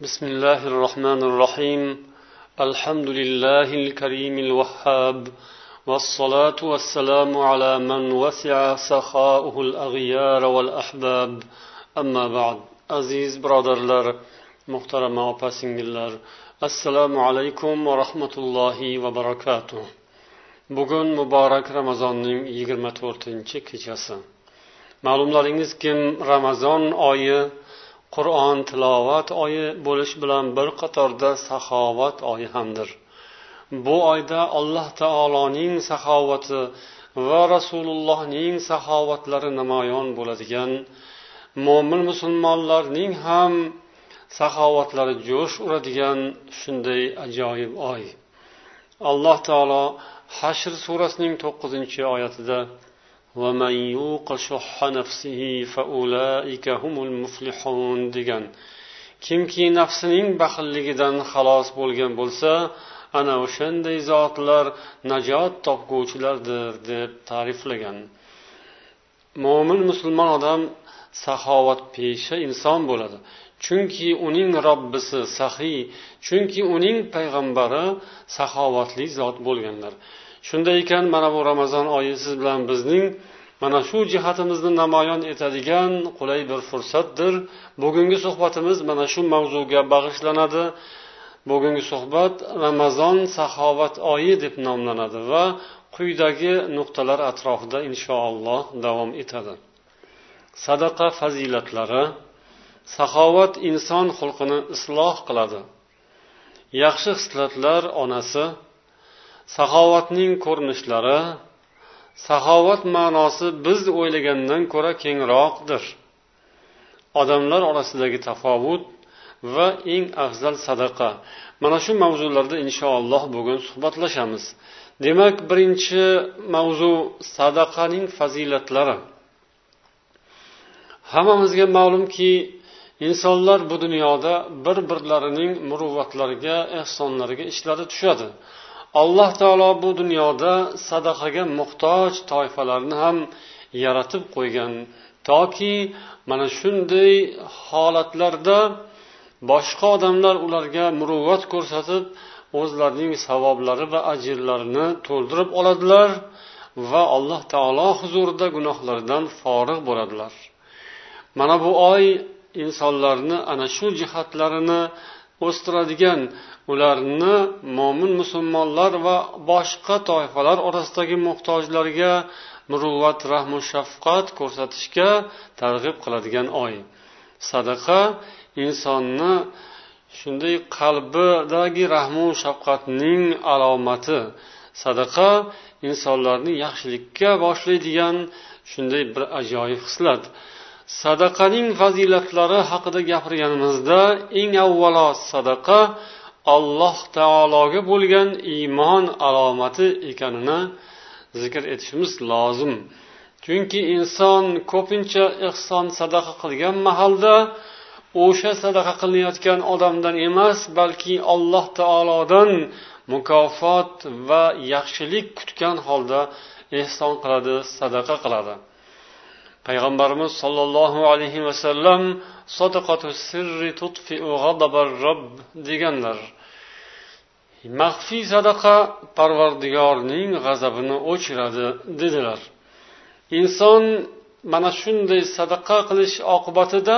بسم الله الرحمن الرحيم الحمد لله الكريم الوهاب والصلاة والسلام على من وسع سخاؤه الأغيار والأحباب أما بعد aziz birodarlar muhtarama opa singillar assalomu alaykum va rahmatullohi va barakatuh bugun muborak ramazonning yigirma to'rtinchi kechasi ma'lumlaringizki ramazon oyi qur'on tilovat oyi bo'lish bilan bir qatorda saxovat oyi hamdir. Bu oyda alloh taoloning saxovati va rasulullohning saxovatlari namoyon bo'ladigan mo'min musulmonlarning ham saxovatlari jo'sh uradigan shunday ajoyib oy. Alloh taolo hashr surasining to'qqizinchi oyatida ومن يوق شح نفسه فأولئك هم المفلحون degan kimki nafsining baxilligidan xalos bo'lgan bo'lsa ana o'shanday zotlar najot topguvchilardir deb ta'riflagan mo'min musulmon odam saxovatpesha inson bo'ladi chunki uning robbisi saxiy chunki uning payg'ambari saxovatli zot bo'lganlar Shunday ekan mana bu ramazon oyi siz bilan bizning mana shu jihatimizni namoyon etadigan qulay bir fursatdir. Bugungi suhbatimiz mana shu mavzuga bag'ishlanadi. Bugungi suhbat ramazon saxovat oyi deb nomlanadi va quyidagi nuqtalar atrofida inshaalloh davom etadi. Sadaqa fazilatlari. Saxovat inson xulqini isloh qiladi. Yaxshi xislatlar onasi. Saxovatning ko'rinishlari saxovat ma'nosi biz o'ylagandan ko'ra kengroqdir. Odamlar orasidagi tafovut va eng afzal sadaqa. Mana shu mavzularda inshaalloh bugun suhbatlashamiz. Demak birinchi mavzu sadaqaning fazilatlari. Hammamizga ma'lumki insonlar bu dunyoda bir birlarining muruvvatlariga ehsonlariga ishlari tushadi. Alloh taolo bu dunyoda sadaqaga muhtoj toifalarni ham yaratib qo'ygan. Toki mana shunday holatlarda boshqa odamlar ularga muruvvat ko'rsatib o'zlarining savoblari va ajrlarini to'ldirib oladilar va alloh taolo huzurida gunohlaridan forig' bo'ladilar. Mana bu oy insonlarni ana shu jihatlarini o'stiradigan ularni mo'min musulmonlar va boshqa toifalar orasidagi muhtojlarga muruvvat rahmu shafqat ko'rsatishga targ'ib qiladigan oy. Sadaqa insonni shunday qalbidagi rahmu shafqatning alomati. Sadaqa insonlarni yaxshilikka boshlaydigan shunday bir ajoyib hislat sadaqaning fazilatlari haqida gapirganimizda eng avvalo sadaqa alloh taologa bo'lgan iymon alomati ekanini zikr etishimiz lozim. Chunki inson ko'pincha ehson sadaqa qilgan mahalda o'sha sadaqa qilinayotgan odamdan emas balki alloh taolodan mukofot va yaxshilik kutgan holda ehson qiladi sadaqa qiladi. Payg'ambarimiz sollallohu alayhi vasallam sadaqatu sirri tutfiu g'adabar rob deganlar. Maxfiy sadaqa parvardigorning g'azabini o'chiradi dedilar. Inson mana shunday sadaqa qilish oqibatida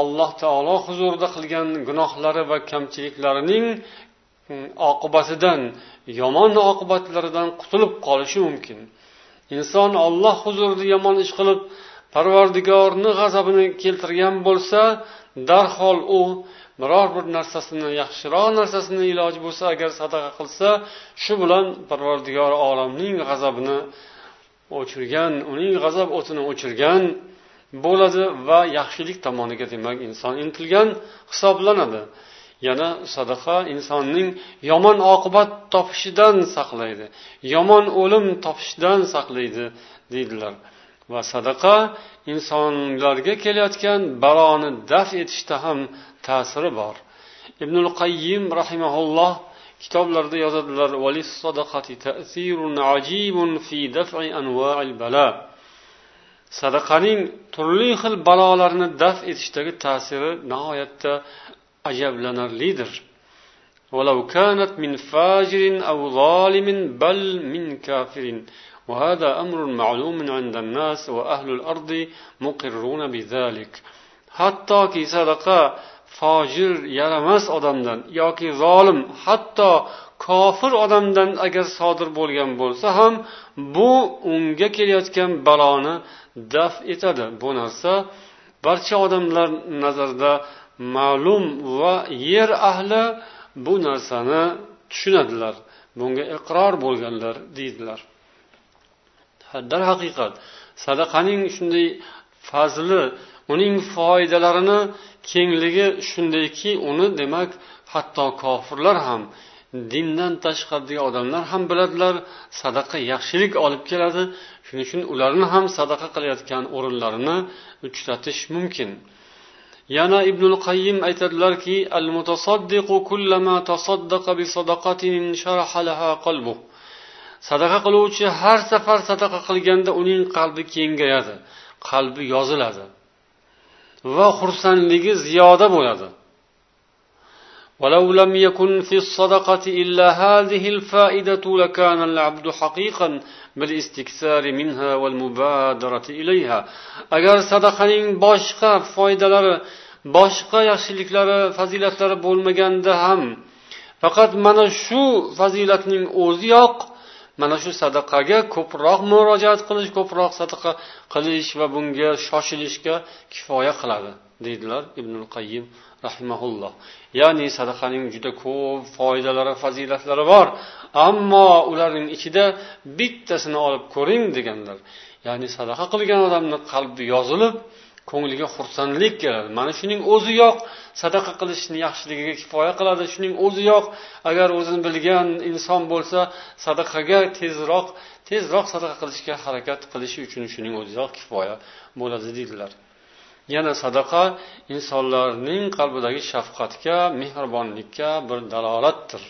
alloh taolo huzurida qilgan gunohlari va kamchiliklarining mm, oqibatidan yomon oqibatlaridan qutulib qolishi mumkin. Inson olloh huzurida yomon ish qilib parvardigorni g'azabini keltirgan bo'lsa darhol u biror bir narsasini yaxshiroq narsasini iloji bo'lsa agar sadaqa qilsa shu bilan parvardigor olamning g'azabini o'chirgan uning g'azab o'tini o'chirgan bo'ladi va yaxshilik tomoniga demak inson intilgan hisoblanadi. Yana sadaqa insonning yomon oqibat topishidan saqlaydi yomon o'lim topishdan saqlaydi deydilar. Va sadaqa insonlarga kelayotgan baloni daf etishda ham ta'siri bor. Ibnul qayyim rahimaulloh kitoblarida yozadilar sadaqaning turli xil balolarni daf etishdagi ta'siri nihoyatda ajablanarlidir ولو كانت من فاجر أو ظالم بل من كافر وهذا أمر معلوم عند الناس وأهل الأرض مقرون بذلك hattoki sadaqa fojir yaramas odamdan yoki zolim hatto kofir odamdan agar sodir bo'lgan bo'lsa ham bu unga kelayotgan baloni daf etadi bu narsa barcha odamlar nazarida ma'lum va yer ahli bu narsani tushunadilar. Bunga iqror bo'lganlar deydilar. Darhaqiqat sadaqaning shunday fazli uning foydalarini kengligi shundayki uni demak hatto kofirlar ham dindan tashqaridagi odamlar ham biladilar sadaqa yaxshilik olib keladi. Shuning uchun ularni ham sadaqa qilayotgan o'rinlarini uchratish mumkin. Yana ibnul qayyim aytadilarki al mutasaddiqu kullama tasaddaqa bi sadaqatin laha qalbu. Sadaqa qiluvchi har safar sadaqa qilganda uning qalbi kengayadi qalbi yoziladi va xursandligi ziyoda bo'ladi. ولو لم يكن في الصدقة إلا هذه الفائدة لكان العبد حقيقا بالاستكثار منها والمبادرة إليها agar sadaqaning boshqa foydalari boshqa yaxshiliklari fazilatlari bo'lmaganda ham faqat mana shu fazilatning o'ziyoq mana shu sadaqaga ko'proq murojaat qilish ko'proq sadaqa qilish va bunga shoshilishga kifoya qiladi deydilar ibnul qayyim rahimaulloh ya'ni sadaqaning juda ko'p foydalari fazilatlari bor. Ammo ularning ichida bittasini olib ko'ring deganlar. Ya'ni sadaqa qilgan odamni qalbi yozilib ko'ngliga xursandlik keladi. Mana shuning o'ziyoq sadaqa qilishni yaxshiligiga kifoya qiladi. Shuning o'ziyoq agar o'zini bilgan inson bo'lsa sadaqaga tezroq tezroq sadaqa qilishga harakat qilishi uchun shuning o'ziyoq kifoya bo'ladi deydilar. Yana sadaqa insonlarning qalbidagi shafqatga mehribonlikka bir dalolatdir.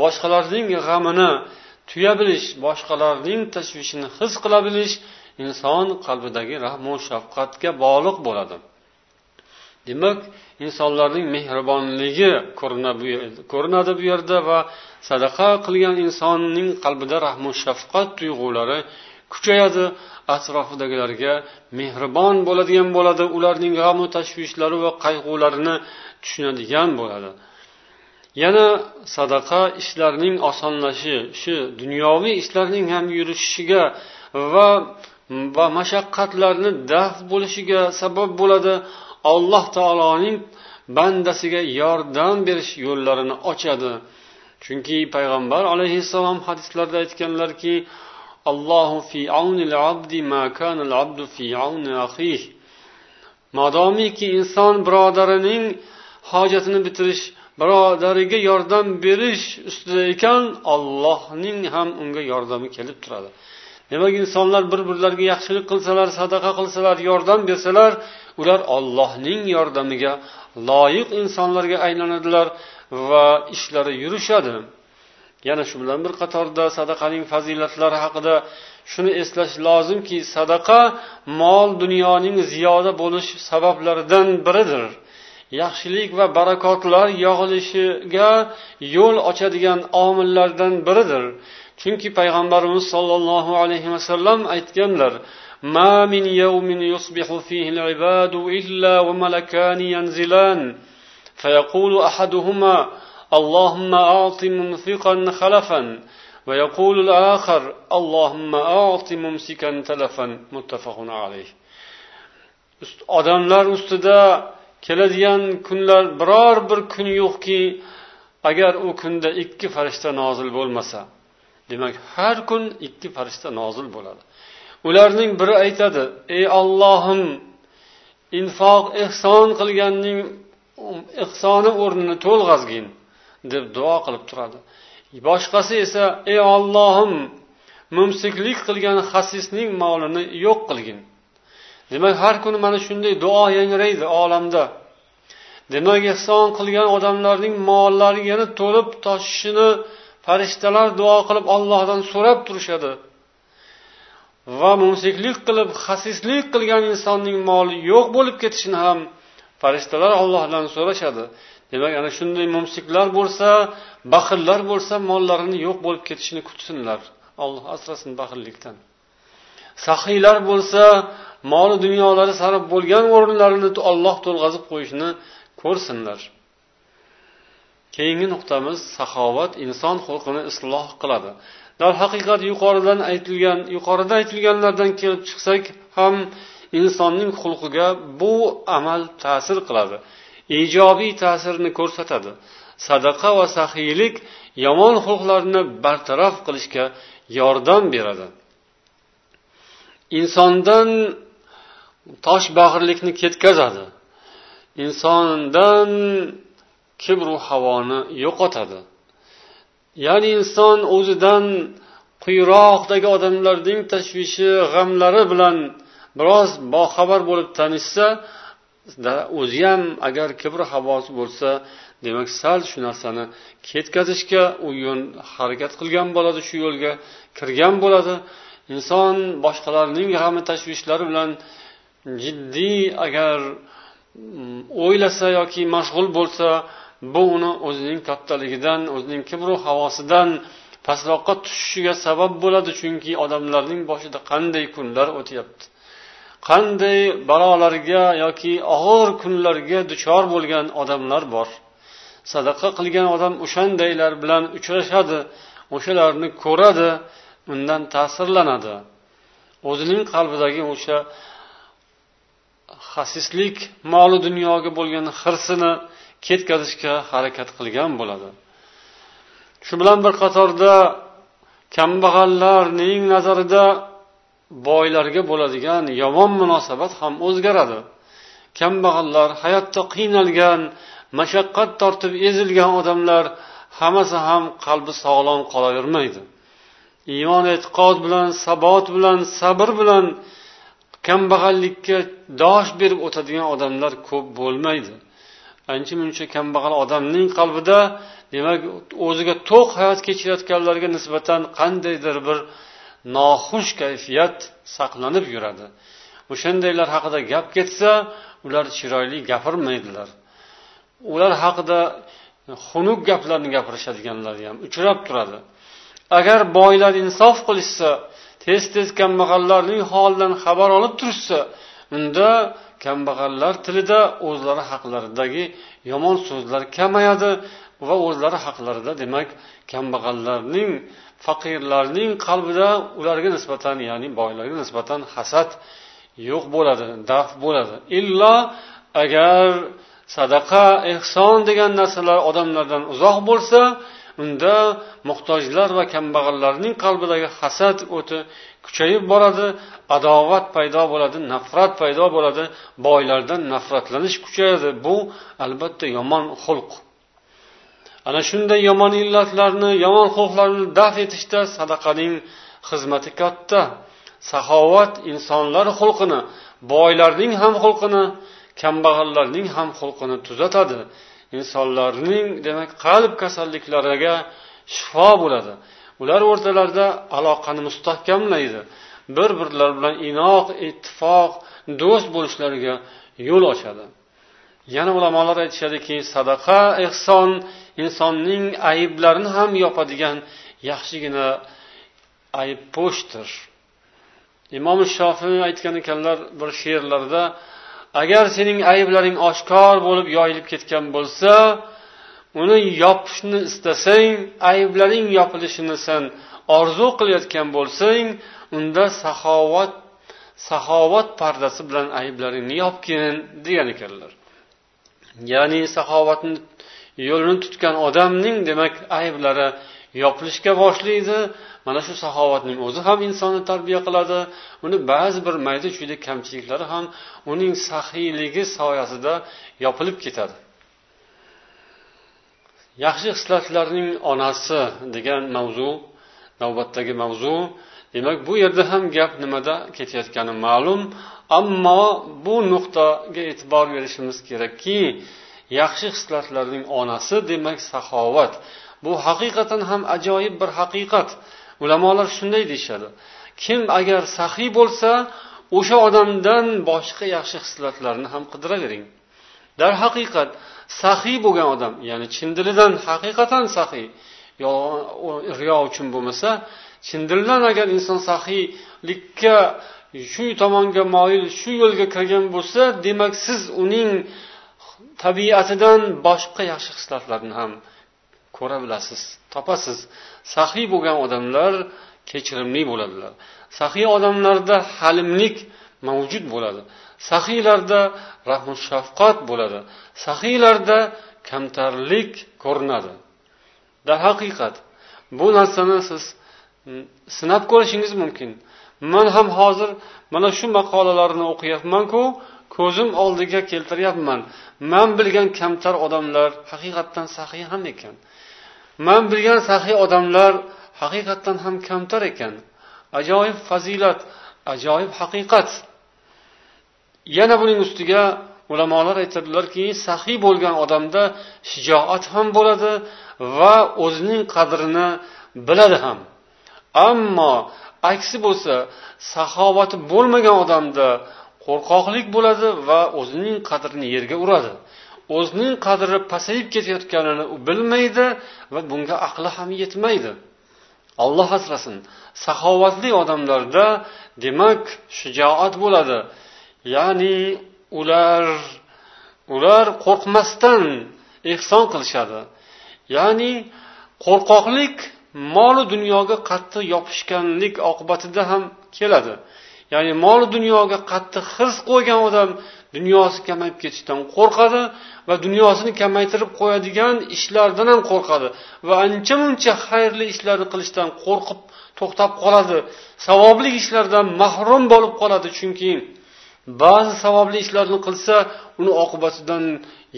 Boshqalarning g'amini tuya bilish boshqalarning tashvishini his qila bilish inson qalbidagi rahmu shafqatga bog'liq bo'ladi. Demak insonlarning mehribonligi ko'rinadi bu yerda va sadaqa qilgan insonning qalbida rahmu shafqat tuyg'ulari kuchayadi atrofidagilarga mehribon bo'ladigan bo'ladi ularning g'amu tashvishlari va qayg'ularini tushunadigan bo'ladi. Yana sadaqa ishlarning osonlashishi dunyoviy ishlarning ham yurishishiga va va mashaqqatlarni daf bo'lishiga sabab bo'ladi. Alloh taoloning bandasiga yordam berish yo'llarini ochadi. Chunki payg'ambar alayhissalom hadislarda aytganlarki allohu fi aunil abdi ma kanal abdu fi auni axih modomiki inson birodarining hojatini bitirish birodariga yordam berish ustida ekan ollohning ham unga yordami kelib turadi. Demak insonlar bir birlariga yaxshilik qilsalar sadaqa qilsalar yordam bersalar ular ollohning yordamiga loyiq insonlarga aylanadilar va ishlari yurishadi. yana shu bilan bir qatorda sadaqaning fazilatlari haqida shuni eslash lozimki sadaqa mol dunyoning ziyoda bo'lish sabablaridan biridir yaxshilik va barakotlar yog'ilishiga yo'l ochadigan omillardan biridir chunki payg'ambarimiz sollallohu alayhi vasallam aytganlar ما من يوم يصبح فيه العباد إلا وملكان ينزلان فيقول أحدهما اللهم أعط منفقا خلفا ويقول الآخر اللهم أعط ممسكا تلفا متفق عليه odamlar ustida keladigan kunlar biror bir kun yo'qki agar u kunda ikki farishta nozil bo'lmasa demak har kun ikki farishta nozil bo'ladi ularning biri aytadi ey ollohim infoq ehson qilganning ehsoni o'rnini to'lg'azgin Deb duo qilib turadi. Boshqasi esa ey ollohim mumsiklik qilgan xasisning molini yo'q qilgin. Demak har kuni mana shunday duo yangraydi olamda. Demak ehson qilgan odamlarning mollari yana to'lib toshishini farishtalar duo qilib ollohdan so'rab turishadi. Va mumsiklik qilib xasislik qilgan insonning moli yo'q bo'lib ketishini ham farishtalar ollohdan so'rashadi. Demak ana shunday mumsiklar bo'lsa baxillar bo'lsa mollarini yo'q bo'lib ketishini kutsinlar. Alloh asrasin baxillikdan. Saxiylar bo'lsa moli dunyolari sarf bo'lgan o'rinlarini olloh to'lg'azib qo'yishini ko'rsinlar. Keyingi nuqtamiz saxovat inson xulqini isloh qiladi. Darhaqiqat yuqoridan aytilgan yuqorida aytilganlardan kelib chiqsak ham insonning xulqiga bu amal ta'sir qiladi. Ijobiy ta'sirni ko'rsatadi. Sadaqa va saxiylik yomon xulqlarni bartaraf qilishga yordam beradi. Insondan toshbag'irlikni ketkazadi. Insondan kibru havoni yo'qotadi. Ya'ni inson o'zidan quyiroqdagi odamlarning tashvishi g'amlari bilan biroz boxabar bo'lib tanishsa o'zi ham agar kibr havosi bo'lsa demak sal shu narsani ketkazishga u yo'l harakat qilgan bo'ladi shu yo'lga kirgan bo'ladi. Inson boshqalarning g'ami tashvishlari bilan jiddiy agar mm, o'ylasa yoki mashg'ul bo'lsa bu uni o'zining kattaligidan o'zining kibru havosidan pastroqqa tushishiga sabab bo'ladi. Chunki odamlarning boshida qanday kunlar o'tyapti? Qanday balolarga yoki og'ir kunlarga duchor bo'lgan odamlar bor. Sadaqa qilgan odam o'shandaylar bilan uchrashadi o'shalarni ko'radi undan ta'sirlanadi. O'zining qalbidagi o'sha xasislik molu dunyoga bo'lgan hirsini ketkazishga harakat qilgan bo'ladi. Shu bilan bir qatorda kambag'allarning nazarida boylarga bo'ladigan yomon munosabat ham o'zgaradi. Kambag'allar hayotda qiynalgan mashaqqat tortib ezilgan odamlar hammasi ham qalbi sog'lom qolavermaydi. Iymon e'tiqod bilan sabot bilan sabr bilan kambag'allikka dosh berib o'tadigan odamlar ko'p bo'lmaydi. Ancha muncha kambag'al odamning qalbida demak o'ziga to'q hayot kechirayotganlarga nisbatan qandaydir bir noxush kayfiyat saqlanib yuradi. O'shandaylar haqida gap ketsa ular chiroyli gapirmaydilar. Ular haqida xunuk gaplarni gapirishadiganlar ham uchrab turadi. Agar boylar insof qilishsa tez tez kambag'allarning holidan xabar olib turishsa unda kambag'allar tilida o'zlari haqlaridagi yomon so'zlar kamayadi va o'zlari haqlarida. Demak kambag'allarning faqirlarning qalbida ularga nisbatan ya'ni boylarga nisbatan hasad yo'q bo'ladi daf bo'ladi. Illo agar sadaqa ehson degan narsalar odamlardan uzoq bo'lsa unda muhtojlar va kambag'allarning qalbidagi hasad o'ti kuchayib boradi adovat paydo bo'ladi nafrat paydo bo'ladi boylardan nafratlanish kuchayadi. Bu albatta yomon xulq. Ana shunday yomon illatlarni yomon xulqlarni daf etishda sadaqaning xizmati katta. Saxovat insonlar xulqini boylarning ham xulqini kambag'allarning ham xulqini tuzatadi. Insonlarning demak qalb kasalliklariga shifo bo'ladi. Ular o'rtalarida aloqani mustahkamlaydi. Bir birlari bilan inoq ittifoq do'st bo'lishlariga yo'l ochadi. Yana ulamolar aytishadiki sadaqa ehson insonning ayblarini ham yopadigan yaxshigina aybpo'shdir imom shofiy aytgan ekanlar bir she'rlarida agar sening ayblaring oshkor bo'lib yoyilib ketgan bo'lsa uni yopishni istasang ayblaring yopilishini sen orzu qilayotgan bo'lsang unda saxovat saxovat pardasi bilan ayblaringni yopgin degan ekanlar. Ya'ni saxovatni yo'lini tutgan odamning demak ayblari yopilishga boshlaydi. Mana shu saxovatning o'zi ham insonni tarbiya qiladi. Uni ba'zi bir mayda chuyda kamchiliklari ham uning saxiyligi soyasida yopilib ketadi. Yaxshi xislatlarning onasi degan mavzu navbatdagi mavzu demak bu yerda ham gap nimada ketayotgani ma'lum. Ammo bu nuqtaga e'tibor berishimiz kerakki yaxshi xislatlarning onasi demak saxovat. Bu haqiqatan ham ajoyib bir haqiqat. Ulamolar shunday deyishadi. Kim agar saxiy bo'lsa o'sha odamdan boshqa yaxshi xislatlarni ham qidiravering. Darhaqiqat saxiy bo'lgan odam ya'ni chin dilidan haqiqatan saxiy riyo uchun bo'lmasa chin dildan agar inson saxiylikka shu tomonga moyil shu yo'lga kirgan bo'lsa demak siz uning tabiatidan boshqa yaxshi xislatlarni ham ko'ra bilasiz topasiz. Saxiy bo'lgan odamlar kechirimli bo'ladilar. Saxiy odamlarda halimlik mavjud bo'ladi. Saxiylarda rahmu shafqat bo'ladi. Saxiylarda kamtarlik ko'rinadi. Darhaqiqat bu narsani siz sinab ko'rishingiz mumkin. Man ham hozir mana shu maqolalarni o'qiyapmanku. Ko'zim oldiga keltiryapman. Man bilgan kamtar odamlar haqiqatdan saxiy ham ekan. Man bilgan saxiy odamlar haqiqatdan ham kamtar ekan. Ajoyib fazilat ajoyib haqiqat. Yana buning ustiga ulamolar aytadilarki saxiy bo'lgan odamda shijoat ham bo'ladi va o'zining qadrini biladi ham. Ammo aksi bo'lsa saxovati bo'lmagan odamda qo'rqoqlik bo'ladi va o'zining qadrini yerga uradi. O'zining qadri pasayib ketayotganini u bilmaydi va bunga aqli ham yetmaydi. Alloh asrasin saxovatli odamlarda demak shijoat bo'ladi. Ya'ni ular ular qo'rqmasdan ehson qilishadi. Ya'ni qo'rqoqlik molu dunyoga qattiq yopishganlik oqibatida ham keladi. Ya'ni mol dunyoga qattiq his qo'ygan odam dunyosi kamayib ketishidan qo'rqadi va dunyosini kamaytirib qo'yadigan ishlardan ham qo'rqadi va ancha muncha xayrli ishlarni qilishdan qo'rqib to'xtab qoladi. Savobli ishlardan mahrum bo'lib qoladi. Chunki ba'zi savobli ishlarni qilsa uni oqibatidan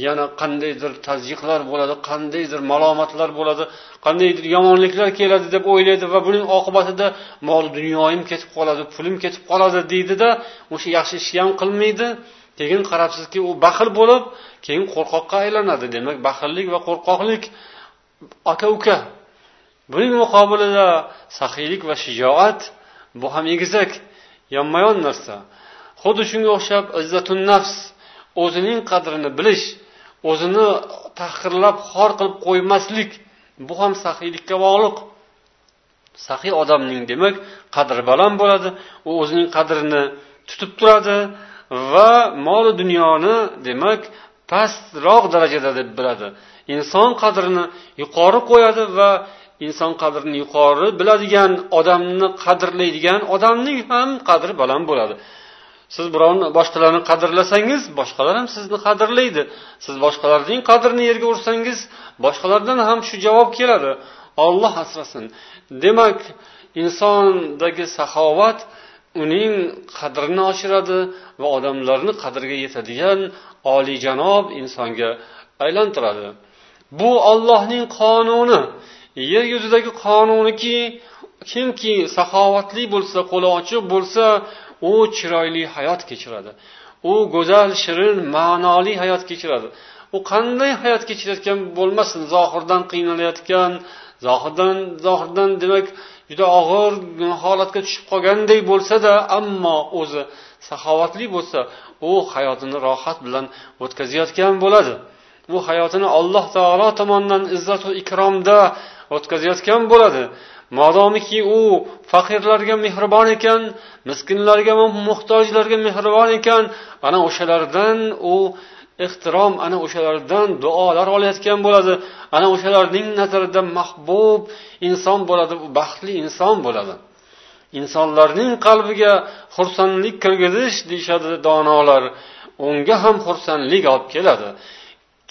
yana qandaydir tazyiqlar bo'ladi qandaydir malomatlar bo'ladi qandaydir yomonliklar keladi deb o'ylaydi va buning oqibatida mol dunyoyim ketib qoladi pulim ketib qoladi deydida o'sha yaxshi ishni ham qilmaydi. Keyin qarabsizki u baxil bo'lib keyin qo'rqoqqa aylanadi. Demak baxillik va qo'rqoqlik aka uka buning muqobilida saxiylik va shijoat bu ham egizak yonma yon narsa. Xuddi shunga o'xshab izzatun nafs o'zining qadrini bilish o'zini tahqirlab xor qilib qo'ymaslik bu ham saxiylikka bog'liq. Saxiy odamning demak qadri baland bo'ladi u o'zining qadrini tutib turadi va moli dunyoni demak pastroq darajada deb biladi. Inson qadrini yuqori qo'yadi va inson qadrini yuqori biladigan odamni qadrlaydigan odamning ham qadri baland bo'ladi. Siz birovni boshqalarni qadrlasangiz boshqalar ham sizni qadrlaydi. Siz boshqalarning qadrini yerga ursangiz boshqalardan ham shu javob keladi. Olloh asrasin. Demak insondagi saxovat uning qadrini oshiradi va odamlarni qadriga yetadigan oliyjanob insonga aylantiradi. Bu ollohning qonuni. Yer yuzidagi qonuniki kimki saxovatli bo'lsa qo'li ochiq bo'lsa u chiroyli hayot kechiradi. U go'zal shirin ma'noli hayot kechiradi. U qanday hayot kechirayotgan bo'lmasin zohirdan qiynalayotgan zohirdan zohirdan demak juda og'ir holatga tushib qolganday bo'lsada ammo o'zi saxovatli bo'lsa u hayotini rohat bilan o'tkazayotgan bo'ladi. U hayotini alloh taolo tomonidan izzatu ikromda o'tkazayotgan bo'ladi. Modomiki u faqirlarga mehribon ekan miskinlarga va muhtojlarga mehribon ekan ana o'shalardan u ehtirom ana o'shalardan duolar olayotgan bo'ladi. Ana o'shalarning nazarida mahbub inson bo'ladi u baxtli inson bo'ladi. Insonlarning qalbiga xursandlik kirgizish deyishadi donolar unga ham xursandlik olib keladi.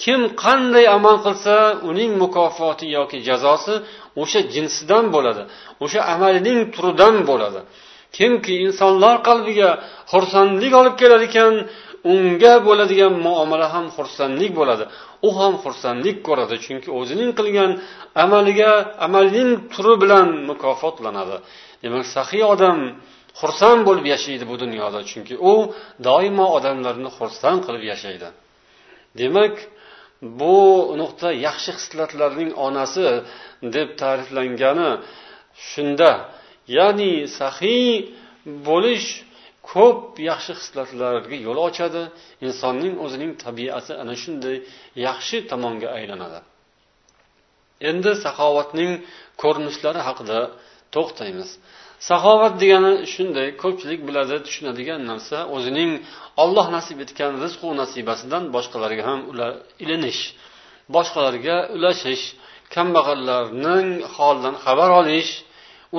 Kim qanday amal qilsa uning mukofoti yoki jazosi o'sha jinsidan bo'ladi o'sha amalining turidan bo'ladi. Kimki insonlar qalbiga xursandlik olib kelar ekan unga bo'ladigan muomala ham xursandlik bo'ladi. U ham xursandlik ko'radi chunki o'zining qilgan amaliga amalining turi bilan mukofotlanadi. Demak saxiy odam xursand bo'lib yashaydi bu dunyoda chunki u doimo odamlarni xursand qilib yashaydi. Demak bu nuqta yaxshi hislatlarning onasi deb ta'riflangani shunda. Ya'ni saxiy bo'lish ko'p yaxshi xislatlarga yo'l ochadi. Insonning o'zining tabiati ana shunday yaxshi tomonga aylanadi. Endi saxovatning ko'rinishlari haqida to'xtaymiz. Saxovat degani shunday ko'pchilik biladi tushunadigan narsa o'zining olloh nasib etgan rizqu nasibasidan boshqalarga ham ilinish boshqalarga ulashish kambag'allarning holidan xabar olish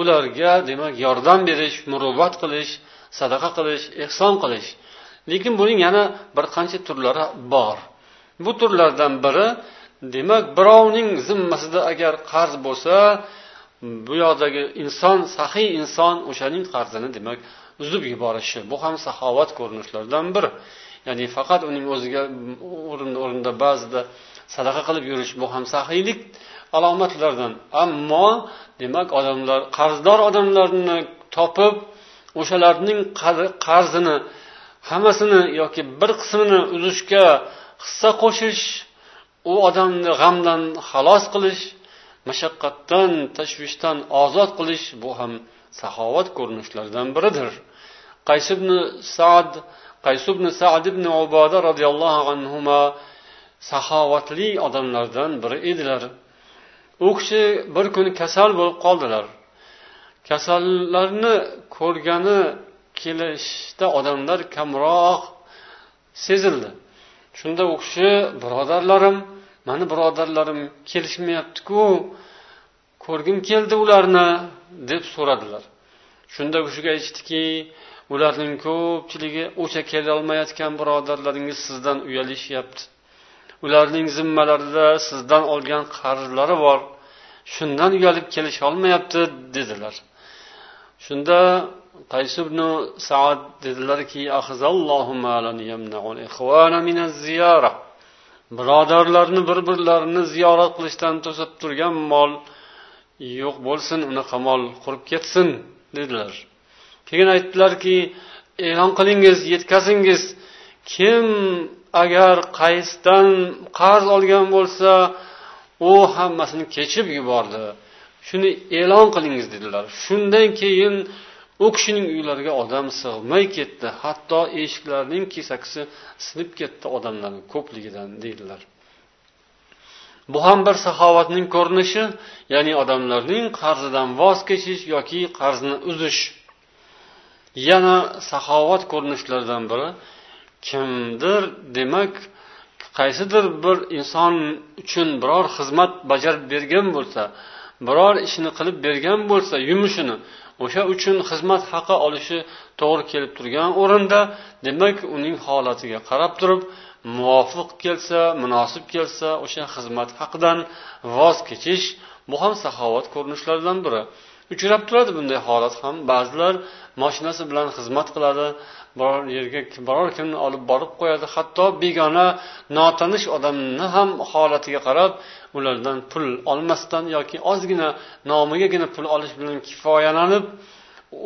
ularga demak yordam berish muruvvat qilish sadaqa qilish ehson qilish. Lekin buning yana bir qancha turlari bor. Bu turlardan biri demak birovning zimmasida agar qarz bo'lsa bu yoqdagi inson saxiy inson o'shaning qarzini demak uzib yuborishi. Bu ham saxovat ko'rinishlaridan biri ya'ni faqat uning o'ziga o'rinda o'rinda ba'zida sadaqa qilib yurish bu ham saxiylik alomatlaridan. Ammo demak odamlar qarzdor odamlarni topib o'shalarning qarzini hammasini yoki bir qismini uzishga hissa qo'shish u odamni g'amdan xalos qilish mashaqqatdan tashvishdan ozod qilish bu ham saxovat ko'rinishlaridan biridir. Qays ibn sad qays ibn sad ibn uboda roziyallohu anhu saxovatli odamlardan biri edilar. U kishi bir kuni kasal bo'lib qoldilar. Kasallarni ko'rgani kelishda odamlar kamroq sezildi. Shunda u kishi birodarlarim mani birodarlarim kelishmayaptiku ko'rgim keldi ularni deb so'radilar. Shunda u kishiga aytishdiki ularning ko'pchiligi o'sha kelolmayotgan birodarlaringiz sizdan uyalishyapti. Ularning zimmalarida sizdan olgan qarzlari bor. Shundan uyalib kelisholmayapti dedilar. Shunda qays ibn saad dedilarki birodarlarni bir birlarini ziyorat qilishdan to'sib turgan mol yo'q bo'lsin unaqa mol qurib ketsin dedilar. Keyin aytdilarki e'lon qilingiz yetkazingiz. Kim agar qaysdan qarz olgan bo'lsa u hammasini kechib yubordi. Shuni e'lon qilingiz dedilar. Shundan keyin u kishining uylariga odam sig'may ketdi. Hatto eshiklarning kesakisi sinib ketdi odamlarni ko'pligidan deydilar. Bu ham bir saxovatning ko'rinishi ya'ni odamlarning qarzidan voz kechish yoki qarzni uzish. Yana saxovat ko'rinishlaridan biri kimdir demak qaysidir bir inson uchun biror xizmat bajarib bergan bo'lsa biror ishni qilib bergan bo'lsa yumushini o'sha uchun xizmat haqi olishi to'g'ri kelib turgan o'rinda demak uning holatiga qarab turib muvofiq kelsa munosib kelsa o'sha xizmat haqidan voz kechish bu ham saxovat ko'rinishlaridan biri. Uchrab turadi bunday holat ham. Ba'zilar moshinasi bilan xizmat qiladi biror yerga biror kimni olib borib qo'yadi. Hatto begona notanish odamni ham holatiga qarab ulardan pul olmasdan yoki ozgina nomigagina pul olish bilan kifoyalanib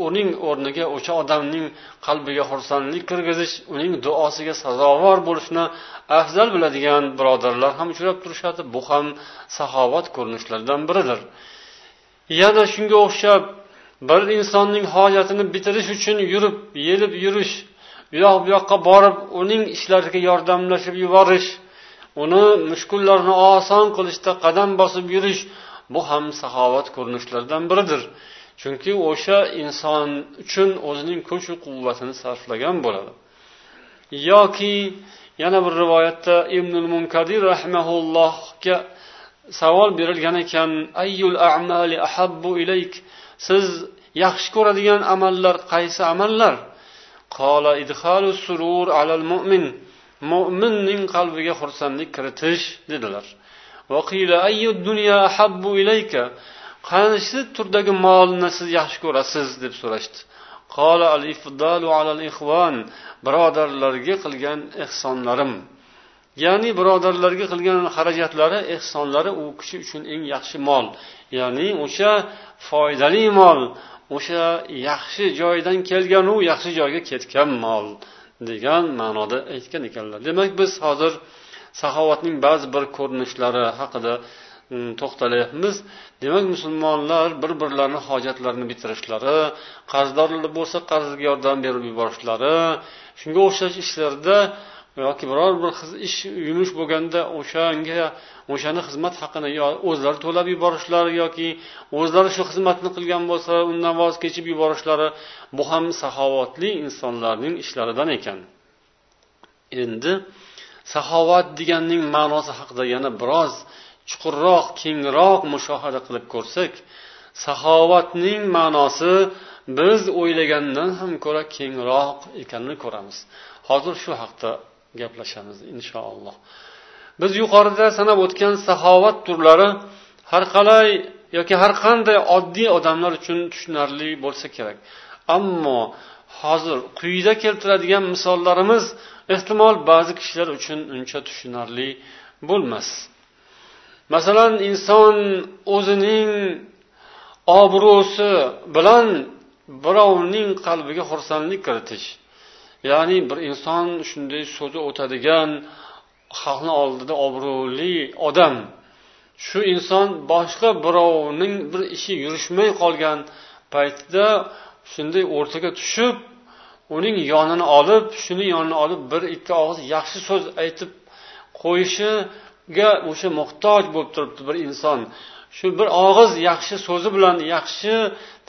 uning o'rniga o'sha odamning qalbiga xursandlik kirgizish uning duosiga sazovor bo'lishni afzal biladigan birodarlar ham uchrab turishadi. Bu ham saxovat ko'rinishlaridan biridir. Yana shunga o'xshab bir insonning hojatini bitirish uchun yurib yelib yurish u yoq bu yoqqa borib uning ishlariga yordamlashib yuborish uni mushkullarini oson qilishda qadam bosib yurish bu ham saxovat ko'rinishlaridan biridir. Chunki o'sha inson uchun o'zining kuch quvvatini sarflagan bo'ladi. Yoki yana bir rivoyatda ibnul munkadir rahmaullohga savol berilgan ekan ayyul a'mali ahabbu ilayk? Siz yaxshi ko'radigan amallar qaysi amallar? Qola idhalu surur alal mu'min. Mo'minning qalbiga xursandlik kiritish dedilar. Qaysi turdagi molni siz yaxshi ko'rasiz? deb so'rashdi. Qola al ifdalu alal ixvon birodarlarga qilgan ehsonlarim. Ya'ni birodarlarga qilgan xarajatlari ehsonlari u kishi uchun eng yaxshi mol. Ya'ni o'sha foydali mol o'sha yaxshi joydan kelganu yaxshi joyga ketgan mol degan ma'noda aytgan ekanlar. Demak biz hozir saxovatning ba'zi bir ko'rinishlari haqida mm, to'xtalyapmiz demak musulmonlar bir birlarini hojatlarini bitirishlari qarzdorlar bo'lsa qarzga yordam berib yuborishlari shunga o'xshash ishlarda yoki biror bir ish yumush bo'lganda o'shanga o'shani xizmat haqini yo o'zlari to'lab yuborishlari yoki o'zlari shu xizmatni qilgan bo'lsa undan voz kechib yuborishlari bu ham saxovatli insonlarning ishlaridan ekan. Endi saxovat deganning ma'nosi haqida yana biroz chuqurroq kengroq mushohada qilib ko'rsak saxovatning ma'nosi biz o'ylagandan ham ko'ra kengroq ekanini ko'ramiz. Hozir shu haqda gaplashamiz inshaalloh biz yuqorida sanab o'tgan saxovat turlari har qalay yoki har qanday oddiy odamlar uchun tushunarli bo'lsa kerak. Ammo hozir quyida keltiradigan misollarimiz ehtimol ba'zi kishilar uchun uncha tushunarli bo'lmas. Masalan inson o'zining obro'si bilan birovning qalbiga xursandlik kiritish. Ya'ni bir inson shunday so'zi o'tadigan xalqni oldida obro'li odam. Shu inson boshqa birovning bir ishi yurishmay qolgan paytida shunday o'rtaga tushib uning yonini olib shuni yonini olib bir ikki og'iz yaxshi so'z aytib qo'yishiga o'sha muhtoj bo'lib turibdi bir inson. Shu bir og'iz yaxshi so'zi bilan yaxshi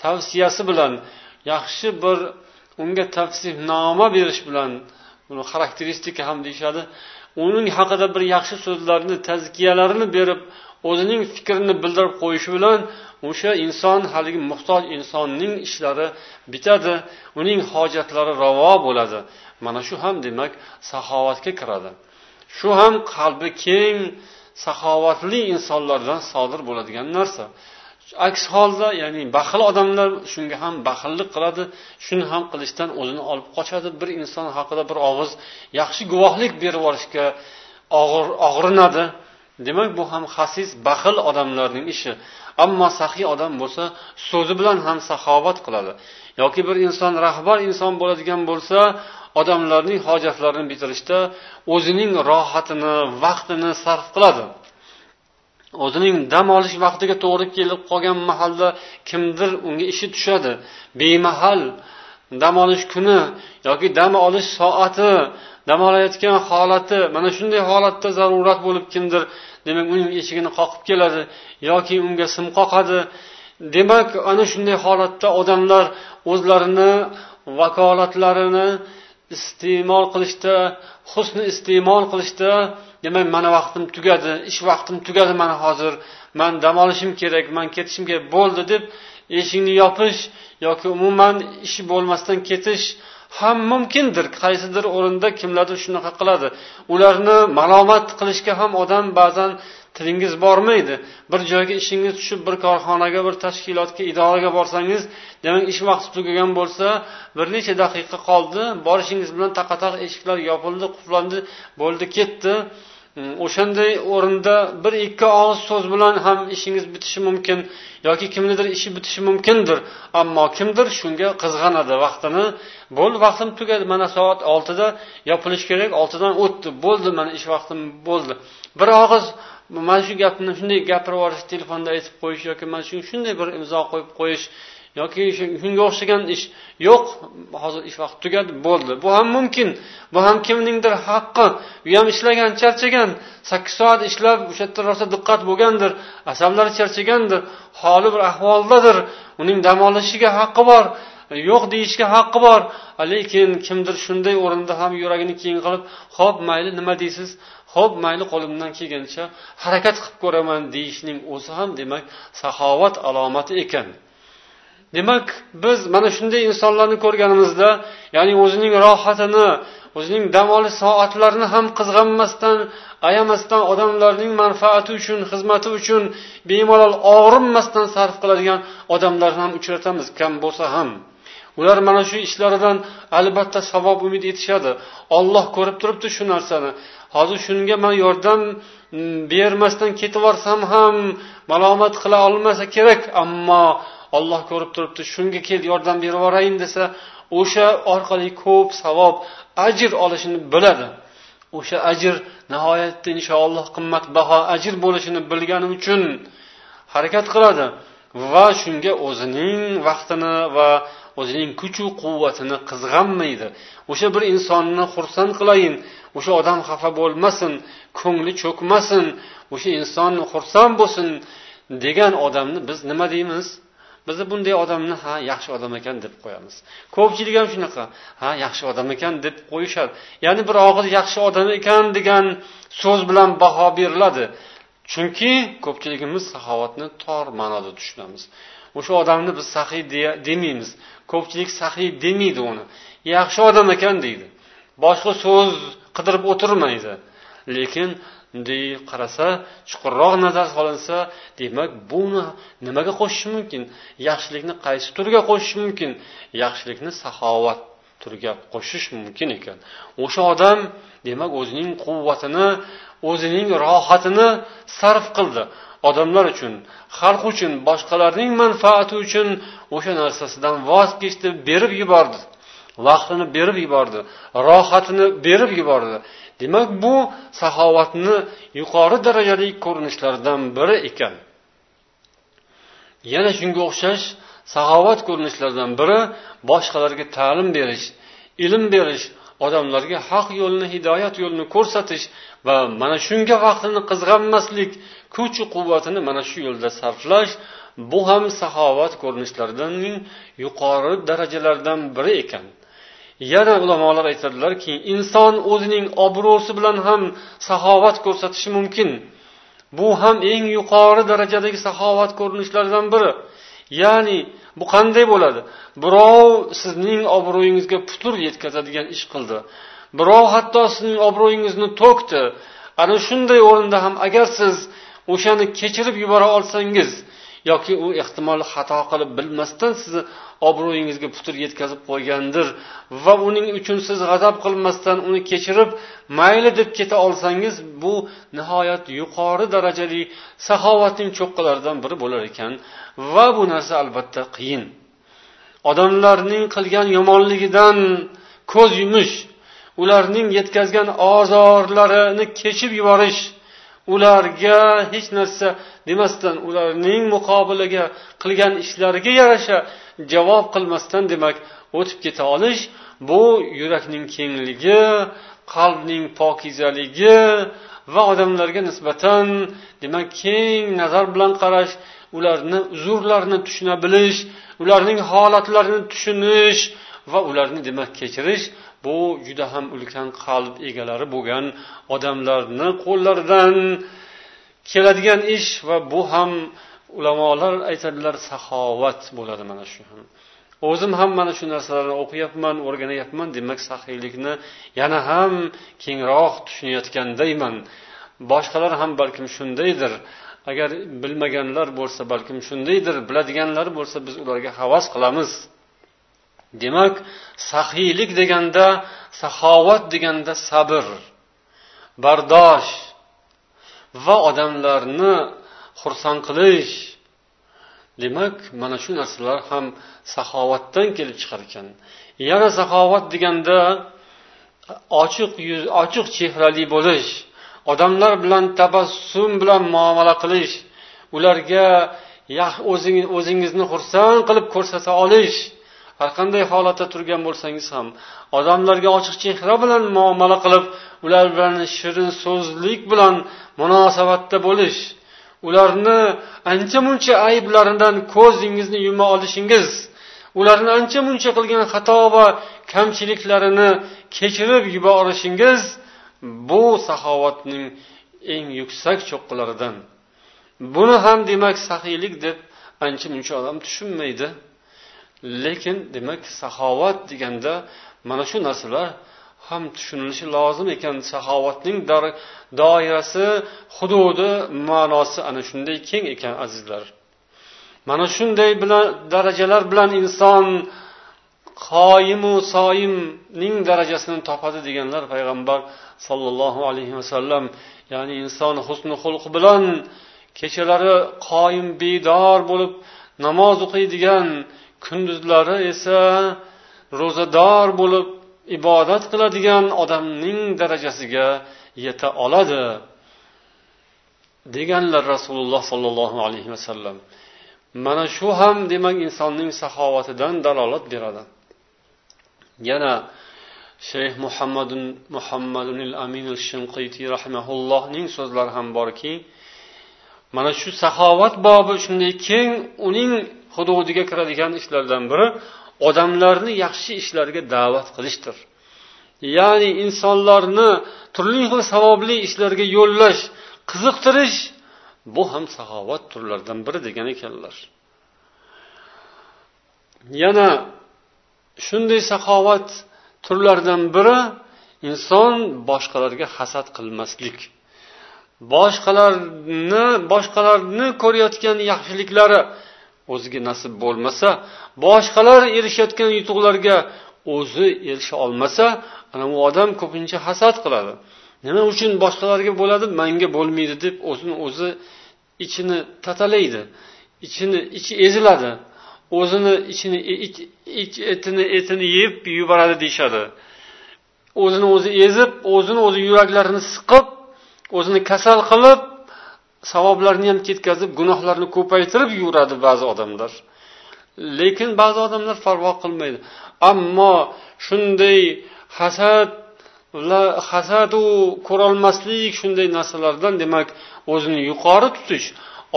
tavsiyasi bilan yaxshi bir unga tavsifnoma berish bilan buni xarakteristika ham deyishadi. Uning haqida bir yaxshi so'zlarni tazkiyalarini berib o'zining fikrini bildirib qo'yishi bilan o'sha inson haligi muhtoj insonning ishlari bitadi uning hojatlari ravo bo'ladi. Mana shu ham demak saxovatga kiradi. Shu ham qalbi keng saxovatli insonlardan sodir bo'ladigan narsa. Aks holda ya'ni baxil odamlar shunga ham baxillik qiladi shuni ham qilishdan o'zini olib qochadi. Bir inson haqida bir og'iz yaxshi guvohlik berib yuborishga og'rinadi. Demak bu ham hasis baxil odamlarning ishi. Ammo saxiy odam bo'lsa so'zi bilan ham saxovat qiladi. Yoki bir inson rahbar inson bo'ladigan bo'lsa odamlarning hojatlarini bitirishda o'zining rohatini vaqtini sarf qiladi. O'zining dam olish vaqtiga to'g'ri kelib qolgan mahalda kimdir unga ishi tushadi. Bemahal dam olish kuni yoki dam olish soati dam olayotgan holati mana shunday holatda zarurat bo'lib kimdir demak uning eshigini qoqib keladi yoki unga sim qoqadi. Demak ana shunday holatda odamlar o'zlarini vakolatlarini iste'mol qilishda husni iste'mol qilishda demak mani vaqtim tugadi ish vaqtim tugadi mana hozir. Man dam olishim kerak man ketishim kerak bo'ldi deb eshikni yopish yoki umuman ishi bo'lmasdan ketish ham mumkindir. Qaysidir o'rinda kimlardir shunaqa qiladi. Ularni malomat qilishga ham odam ba'zan tilingiz bormaydi. Bir joyga ishingiz tushib bir korxonaga bir tashkilotga idoraga borsangiz demak ish vaqti tugagan bo'lsa bir necha daqiqa qoldi borishingiz bilan taqa taq eshiklar yopildi qulflandi bo'ldi ketdi. Hmm, o'shanday o'rinda bir ikki og'iz so'z bilan ham ishingiz bitishi mumkin yoki kimnidir ishi bitishi mumkindir. Ammo kimdir shunga qizg'anadi. Vaqtini bo'ldi vaqtim tugadi. Mana soat oltida yopilish kerak oltidan o'tdi. Bo'ldi mana ish vaqtim bo'ldi. Bir og'iz mana shu gapni shunday gapirib yuborish telefonda aytib qo'yish yoki mana shu shunday bir imzo qo'yib qo'yish yoki shunga o'xshagan ish yo'q. Hozir ish vaqti tugadi bo'ldi. Bu ham mumkin. Bu ham kimningdir haqqi. U ham ishlagan charchagan. Sakkiz soat ishlab o'sha yerda rosa diqqat bo'lgandir asablari charchagandir holi bir ahvoldadir. Uning dam olishiga haqqi bor yo'q deyishga haqqi bor. Lekin kimdir shunday o'rinda ham yuragini keng qilib ho'p mayli nima deysiz? Ho'p mayli qo'limdan kelgancha harakat qilib ko'raman deyishning o'zi ham demak saxovat alomati ekan. Demak biz mana shunday insonlarni ko'rganimizda ya'ni o'zining rohatini o'zining dam olish soatlarini ham qizg'anmasdan ayamasdan odamlarning manfaati uchun xizmati uchun bemalol og'rinmasdan sarf qiladigan odamlarni ham uchratamiz kam bo'lsa ham. Ular mana shu ishlaridan albatta savob umid etishadi. Olloh ko'rib turibdi shu narsani. Hozir shunga man yordam mm, bermasdan ketib yuborsam ham malomat qila olmasa kerak ammo olloh ko'rib turibdi shunga kel yordam berib yuborayin desa o'sha orqali ko'p savob ajr olishini biladi. O'sha ajr nihoyatda inshaalloh qimmatbaho ajr bo'lishini bilgani uchun harakat qiladi va shunga o'zining vaqtini va o'zining kuchu quvvatini qizg'anmaydi. O'sha bir insonni xursand qilayin o'sha odam xafa bo'lmasin ko'ngli cho'kmasin o'sha inson xursand bo'lsin degan odamni biz nima deymiz? Biz bunday odamni ha yaxshi odam ekan deb qo'yamiz. Ko'pchilik ham shunaqa ha yaxshi odam ekan deb qo'yishadi. Ya'ni bir og'iz yaxshi odam ekan degan so'z bilan baho beriladi. Chunki ko'pchiligimiz saxovatni tor ma'noda tushunamiz. O'sha odamni biz saxiy demaymiz. Ko'pchilik saxiy demaydi uni. Yaxshi odam ekan deydi. Boshqa so'z qidirib o'tirmaydi. Lekin bunday qarasa chuqurroq nazar solinsa demak buni nimaga qo'shish mumkin? Yaxshilikni qaysi turga qo'shish mumkin? Yaxshilikni saxovat turiga qo'shish mumkin ekan. O'sha odam demak o'zining quvvatini o'zining rohatini sarf qildi. Odamlar uchun xalq uchun boshqalarning manfaati uchun o'sha narsasidan voz kechdi berib yubordi. Vaqtini berib yubordi rohatini berib yubordi. Demak bu saxovatni yuqori darajali ko'rinishlaridan biri ekan. Yana shunga o'xshash saxovat ko'rinishlaridan biri boshqalarga ta'lim berish ilm berish odamlarga haq yo'lni hidoyat yo'lini ko'rsatish va mana shunga vaqtini qizg'anmaslik kuch quvvatini mana shu yo'lda sarflash bu ham saxovat ko'rinishlaridan yuqori darajalardan biri ekan. Yana ulamolar aytadilarki inson o'zining obro'si bilan ham saxovat ko'rsatishi mumkin. Bu ham eng yuqori darajadagi saxovat ko'rinishlaridan biri. Ya'ni bu qanday bo'ladi? Birov sizning obro'yingizga putur yetkazadigan ish qildi. Birov hatto sizning obro'yingizni to'kdi. Ana shunday o'rinda ham agar siz o'shani kechirib yubora olsangiz yoki u ehtimol xato qilib bilmasdan sizni obro'yingizga putur yetkazib qo'ygandir va uning uchun siz g'azab qilmasdan uni kechirib mayli deb keta olsangiz bu nihoyat yuqori darajali saxovatning cho'qqilaridan biri bo'lar ekan va bu narsa albatta qiyin. Odamlarning qilgan yomonligidan ko'z yumish ularning yetkazgan ozorlarini kechib yuborish ularga hech narsa demasdan ularning muqobiliga qilgan ishlariga yarasha javob qilmasdan demak o'tib keta olish bu yurakning kengligi qalbning pokizaligi va odamlarga nisbatan demak keng nazar bilan qarash ularni uzrlarini tushuna bilish ularning holatlarini tushunish va ularni demak kechirish bu juda ham ulkan qalb egalari bo'lgan odamlarni qo'llaridan keladigan ish va bu ham ulamolar aytadilar saxovat bo'ladi mana shu ham. O'zim ham mana shu narsalarni o'qiyapman o'rganyapman demak saxiylikni yana ham kengroq tushunayotgandayman. Boshqalar ham balkim shundaydir. Agar bilmaganlar bo'lsa balkim shundaydir. Biladiganlar bo'lsa biz ularga havas qilamiz. Demak saxiylik deganda saxovat deganda sabr bardosh va odamlarni xursand qilish. Demak mana shu narsalar ham saxovatdan kelib chiqar ekan yana saxovat deganda ochiq yuz ochiq chehrali bo'lish odamlar bilan tabassum bilan muomala qilish ularga o'zingizni xursand qilib ko'rsata olish har qanday holatda turgan bo'lsangiz ham odamlarga ochiq chehra bilan muomala qilib ular bilan shirin so'zlik bilan munosabatda bo'lish ularni ancha muncha ayblaridan ko'zingizni yuma olishingiz ularni ancha muncha qilgan xato va kamchiliklarini kechirib yuborishingiz bu saxovatning eng yuksak cho'qqilaridan. Buni ham demak saxiylik deb ancha muncha odam tushunmaydi. Lekin demak saxovat deganda mana shu narsalar ham tushunilishi lozim ekan. Saxovatning doirasi hududi ma'nosi ana shunday keng ekan azizlar. Mana shunday bilan darajalar bilan inson qoyimu soyimning darajasini topadi deganlar payg'ambar sollallohu alayhi vasallam ya'ni inson husni xulq bilan kechalari qoyim bedor bo'lib namoz o'qiydigan kunduzlari esa ro'zador bo'lib ibodat qiladigan odamning darajasiga yeta oladi deganlar rasululloh sollallohu alayhi vasallam mana shu ham demak insonning saxovatidan dalolat beradi. Yana shayx muhammadun muhammadunil aminul shinqitiy rahimaullohning so'zlari ham borki mana shu saxovat bobi shunday keng uning hududiga kiradigan ishlardan biri odamlarni yaxshi ishlarga da'vat qilishdir. Ya'ni insonlarni turli xil savobli ishlarga yo'llash qiziqtirish bu ham saxovat turlaridan biri degan ekanlar. Yana shunday saxovat turlaridan biri inson boshqalarga hasad qilmaslik. Boshqalarni boshqalarni ko'rayotgan yaxshiliklari o'ziga nasib bo'lmasa boshqalar erishayotgan yutuqlarga o'zi erisha olmasa ana u odam ko'pincha hasad qiladi. Nima uchun boshqalarga bo'ladi? Manga bo'lmaydi deb o'zini o'zi ichini tatalaydi ichini ichi eziladi o'zini ichini ich, ich etini etini yeb yuboradi deyishadi. O'zini o'zi ezib o'zini o'zi yuraklarini siqib o'zini kasal qilib savoblarni ham ketkazib gunohlarni ko'paytirib yuradi ba'zi odamlar. Lekin ba'zi odamlar parvo qilmaydi. Ammo shunday hasad hasadu ko'rolmaslik shunday narsalardan demak o'zini yuqori tutish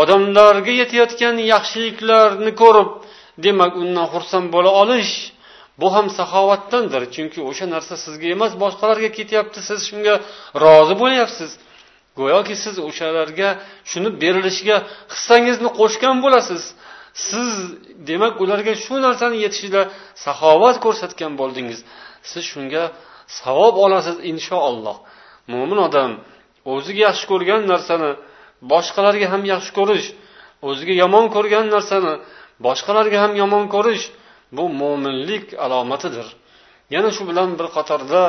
odamlarga yetayotgan yaxshiliklarni ko'rib demak undan xursand bo'la olish bu ham saxovatdandir. Chunki o'sha narsa sizga emas boshqalarga ketyapti siz shunga rozi bo'lyapsiz. Go'yoki siz o'shalarga shuni berilishiga hissangizni qo'shgan bo'lasiz. Siz demak ularga shu narsani yetishida saxovat ko'rsatgan bo'ldingiz. Siz shunga savob olasiz inshaalloh mo'min odam o'ziga yaxshi ko'rgan narsani boshqalarga ham yaxshi ko'rish o'ziga yomon ko'rgan narsani boshqalarga ham yomon ko'rish bu mo'minlik alomatidir. Yana shu bilan bir qatorda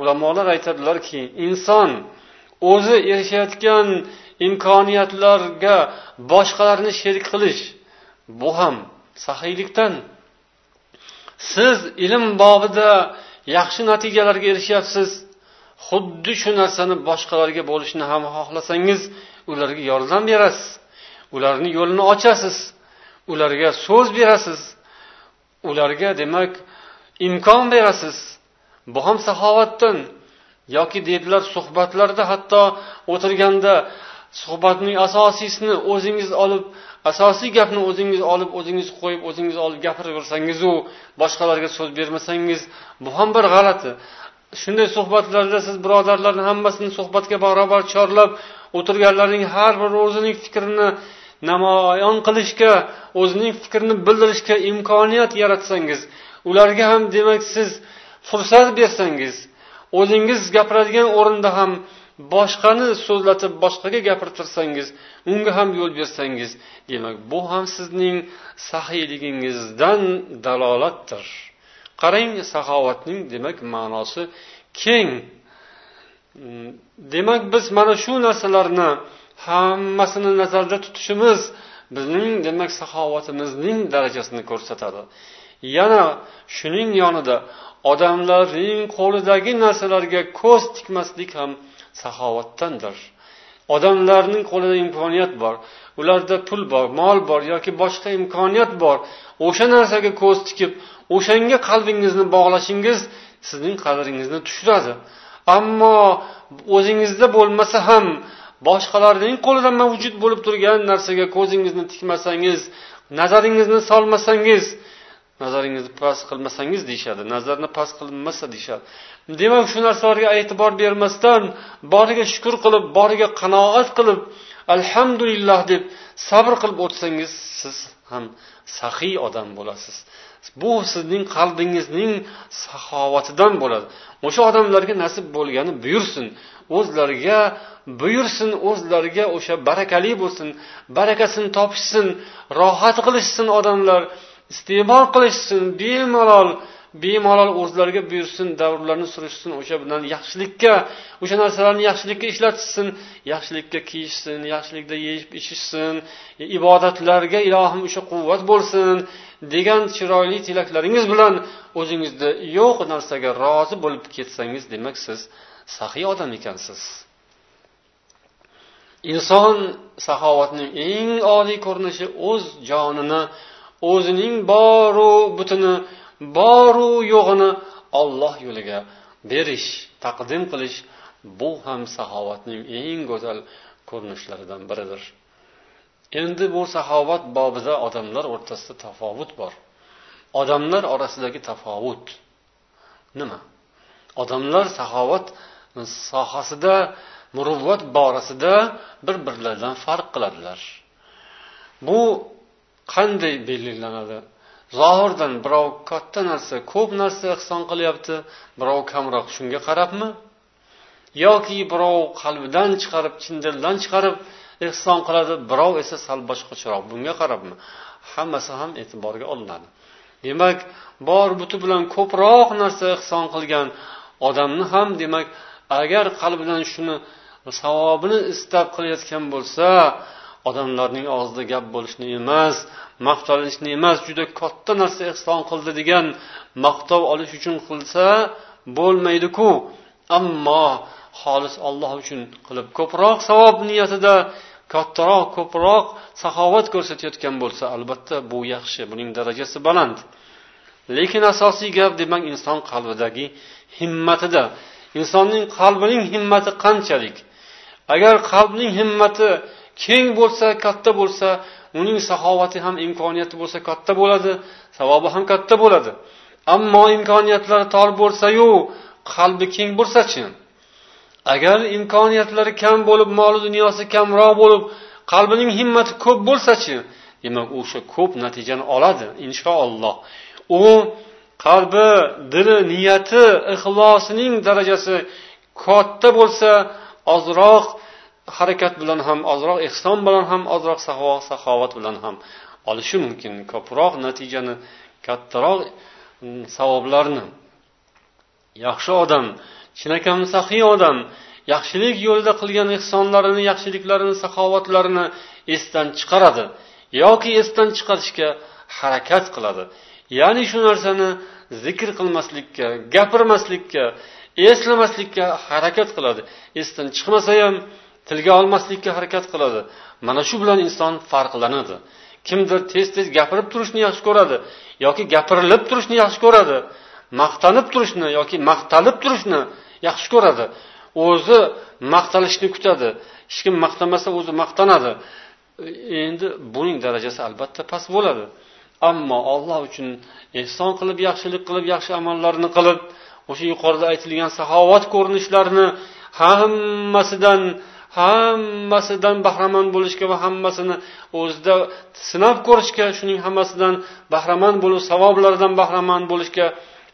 ulamolar aytadilarki inson o'zi erishayotgan imkoniyatlarga boshqalarni sherik qilish bu ham saxiylikdan siz ilm bobida yaxshi natijalarga erishyapsiz xuddi shu narsani boshqalarga bo'lishni ham xohlasangiz ularga yordam berasiz ularni yo'lini ochasiz ularga so'z berasiz ularga demak imkon berasiz. Bu ham saxovatdan yoki deydilar suhbatlarda hatto o'tirganda suhbatning asosiysini o'zingiz olib asosiy gapni o'zingiz olib o'zingiz qo'yib o'zingiz olib gapiraversangizu boshqalarga so'z bermasangiz bu ham bir g'alati. Shunday suhbatlarda siz birodarlarni hammasini suhbatga barobar chorlab o'tirganlarning har biri o'zining fikrini namoyon qilishga o'zining fikrini bildirishga imkoniyat yaratsangiz ularga ham demak siz fursat bersangiz o'zingiz gapiradigan o'rinda ham boshqani so'zlatib boshqaga gapirtirsangiz unga ham yo'l bersangiz demak bu ham sizning saxiyligingizdan dalolatdir. Qarang saxovatning demak ma'nosi keng. Demak biz mana shu narsalarni hammasini nazarda tutishimiz bizning demak saxovatimizning darajasini ko'rsatadi. Yana shuning yonida odamlarning qo'lidagi narsalarga ko'z tikmaslik ham saxovatdandir. Odamlarning qo'lida imkoniyat bor ularda pul bor mol bor yoki boshqa imkoniyat bor. O'sha narsaga ko'z tikib o'shanga qalbingizni bog'lashingiz sizning qadringizni tushiradi. Ammo o'zingizda bo'lmasa ham boshqalarning qo'lida mavjud bo'lib turgan narsaga ko'zingizni tikmasangiz nazaringizni solmasangiz nazaringizni past qilmasangiz deyishadi. Nazarni past qilinmasa deyishadi. Demak shu narsalarga e'tibor bermasdan boriga shukur qilib boriga qanoat qilib alhamdulillah deb sabr qilib o'tsangiz siz ham saxiy odam bo'lasiz. Bu sizning qalbingizning saxovatidan bo'ladi. O'sha odamlarga nasib bo'lgani buyursin. O'zlariga buyursin o'zlariga o'sha barakali bo'lsin barakasini topishsin rohat qilishsin odamlar. Iste'mol qilishsin bemalol bemalol o'zlariga buyursin davrlarni surishsin o'sha bilan yaxshilikka o'sha narsalarni yaxshilikka ishlatishsin yaxshilikka kiyishsin yaxshilikda yeyib ichishsin ibodatlarga ilohim o'sha quvvat bo'lsin degan chiroyli tilaklaringiz bilan o'zingizni yo'q narsaga rozi bo'lib ketsangiz demak siz saxiy odam ekansiz. Inson saxovatning eng oliy ko'rinishi o'z jonini o'zining boru butini boru yo'g'ini olloh yo'liga berish taqdim qilish bu ham saxovatning eng go'zal ko'rinishlaridan biridir. Endi bu saxovat bobida odamlar o'rtasida tafovut bor. Odamlar orasidagi tafovut. Nima? Odamlar saxovat sohasida muruvvat borasida bir birlaridan farq qiladilar. Bu qanday belgilanadi? Zohirdan birov katta narsa ko'p narsa ehson qilyapti birov kamroq shunga qarabmi? Yoki birov qalbidan chiqarib chin dildan chiqarib ehson qiladi birov esa sal boshqacharoq bunga qarabmi? Hammasi ham e'tiborga olinadi. Demak bor buti bilan ko'proq narsa ehson qilgan odamni ham demak agar qalbidan shuni savobini istab qilayotgan bo'lsa odamlarning og'zida gap bo'lishni emas maqtanishni emas juda katta narsa ehson qildi degan maqtov olish uchun qilsa bo'lmaydiku. Ammo xolis olloh uchun qilib ko'proq savob niyatida kattaroq ko'proq saxovat ko'rsatayotgan bo'lsa albatta bu yaxshi buning darajasi baland. Lekin asosiy gap demak inson qalbidagi himmatida. Insonning qalbining himmati qanchalik? Agar qalbning himmati keng bo'lsa katta bo'lsa uning saxovati ham imkoniyati bo'lsa katta bo'ladi savobi ham katta bo'ladi. Ammo imkoniyatlari tor bo'lsayu qalbi keng bo'lsachi? Agar imkoniyatlari kam bo'lib moli dunyosi kamroq bo'lib qalbining himmati ko'p bo'lsachi? Demak o'sha ko'p natijani oladi inshaalloh. U qalbi dili niyati ixlosining darajasi katta bo'lsa ozroq harakat bilan ham ozroq ehson bilan ham ozroq saxovat bilan ham olishi mumkin. Ko'proq natijani kattaroq mm, savoblarni. Yaxshi odam chinakam saxiy odam yaxshilik yo'lida qilgan ehsonlarini yaxshiliklarini saxovatlarini esdan chiqaradi yoki esdan chiqarishga harakat qiladi. Ya'ni shu narsani zikr qilmaslikka gapirmaslikka eslamaslikka harakat qiladi. Esdan chiqmasa ham tilga olmaslikka harakat qiladi. Mana shu bilan inson farqlanadi. Kimdir tez tez gapirib turishni yaxshi ko'radi yoki gapirilib turishni yaxshi ko'radi maqtanib turishni yoki maqtalib turishni yaxshi ko'radi. O'zi maqtalishni kutadi hech kim maqtamasa o'zi maqtanadi. Endi buning darajasi albatta past bo'ladi. Ammo olloh uchun ehson qilib yaxshilik qilib yaxshi amallarni qilib o'sha yuqorida aytilgan saxovat ko'rinishlarini hammasidan hammasidan bahramand bo'lishga va hammasini o'zida sinab ko'rishga shuning hammasidan bahramand bo'lib savoblaridan bahramand bo'lishga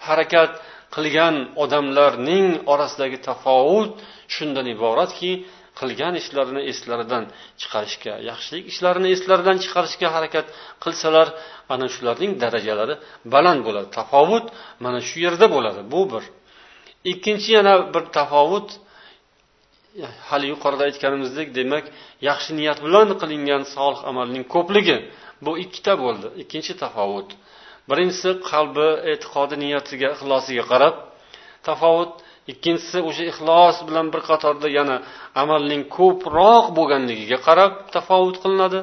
harakat qilgan odamlarning orasidagi tafovut shundan iboratki qilgan ishlarini eslaridan chiqarishga yaxshilik ishlarini eslaridan chiqarishga harakat qilsalar ana shularning darajalari baland bo'ladi. Tafovut mana shu yerda bo'ladi. Bu bir. Ikkinchi yana bir tafovut hali yuqorida aytganimizdek demak yaxshi niyat bilan qilingan solih amalning ko'pligi bu ikkita bo'ldi. Ikkinchi tafovut. Birinchisi qalbi e'tiqodi niyatiga ixlosiga qarab tafovut. Ikkinchisi o'sha ixlos bilan bir qatorda yana amalning ko'proq bo'lganligiga qarab tafovut qilinadi.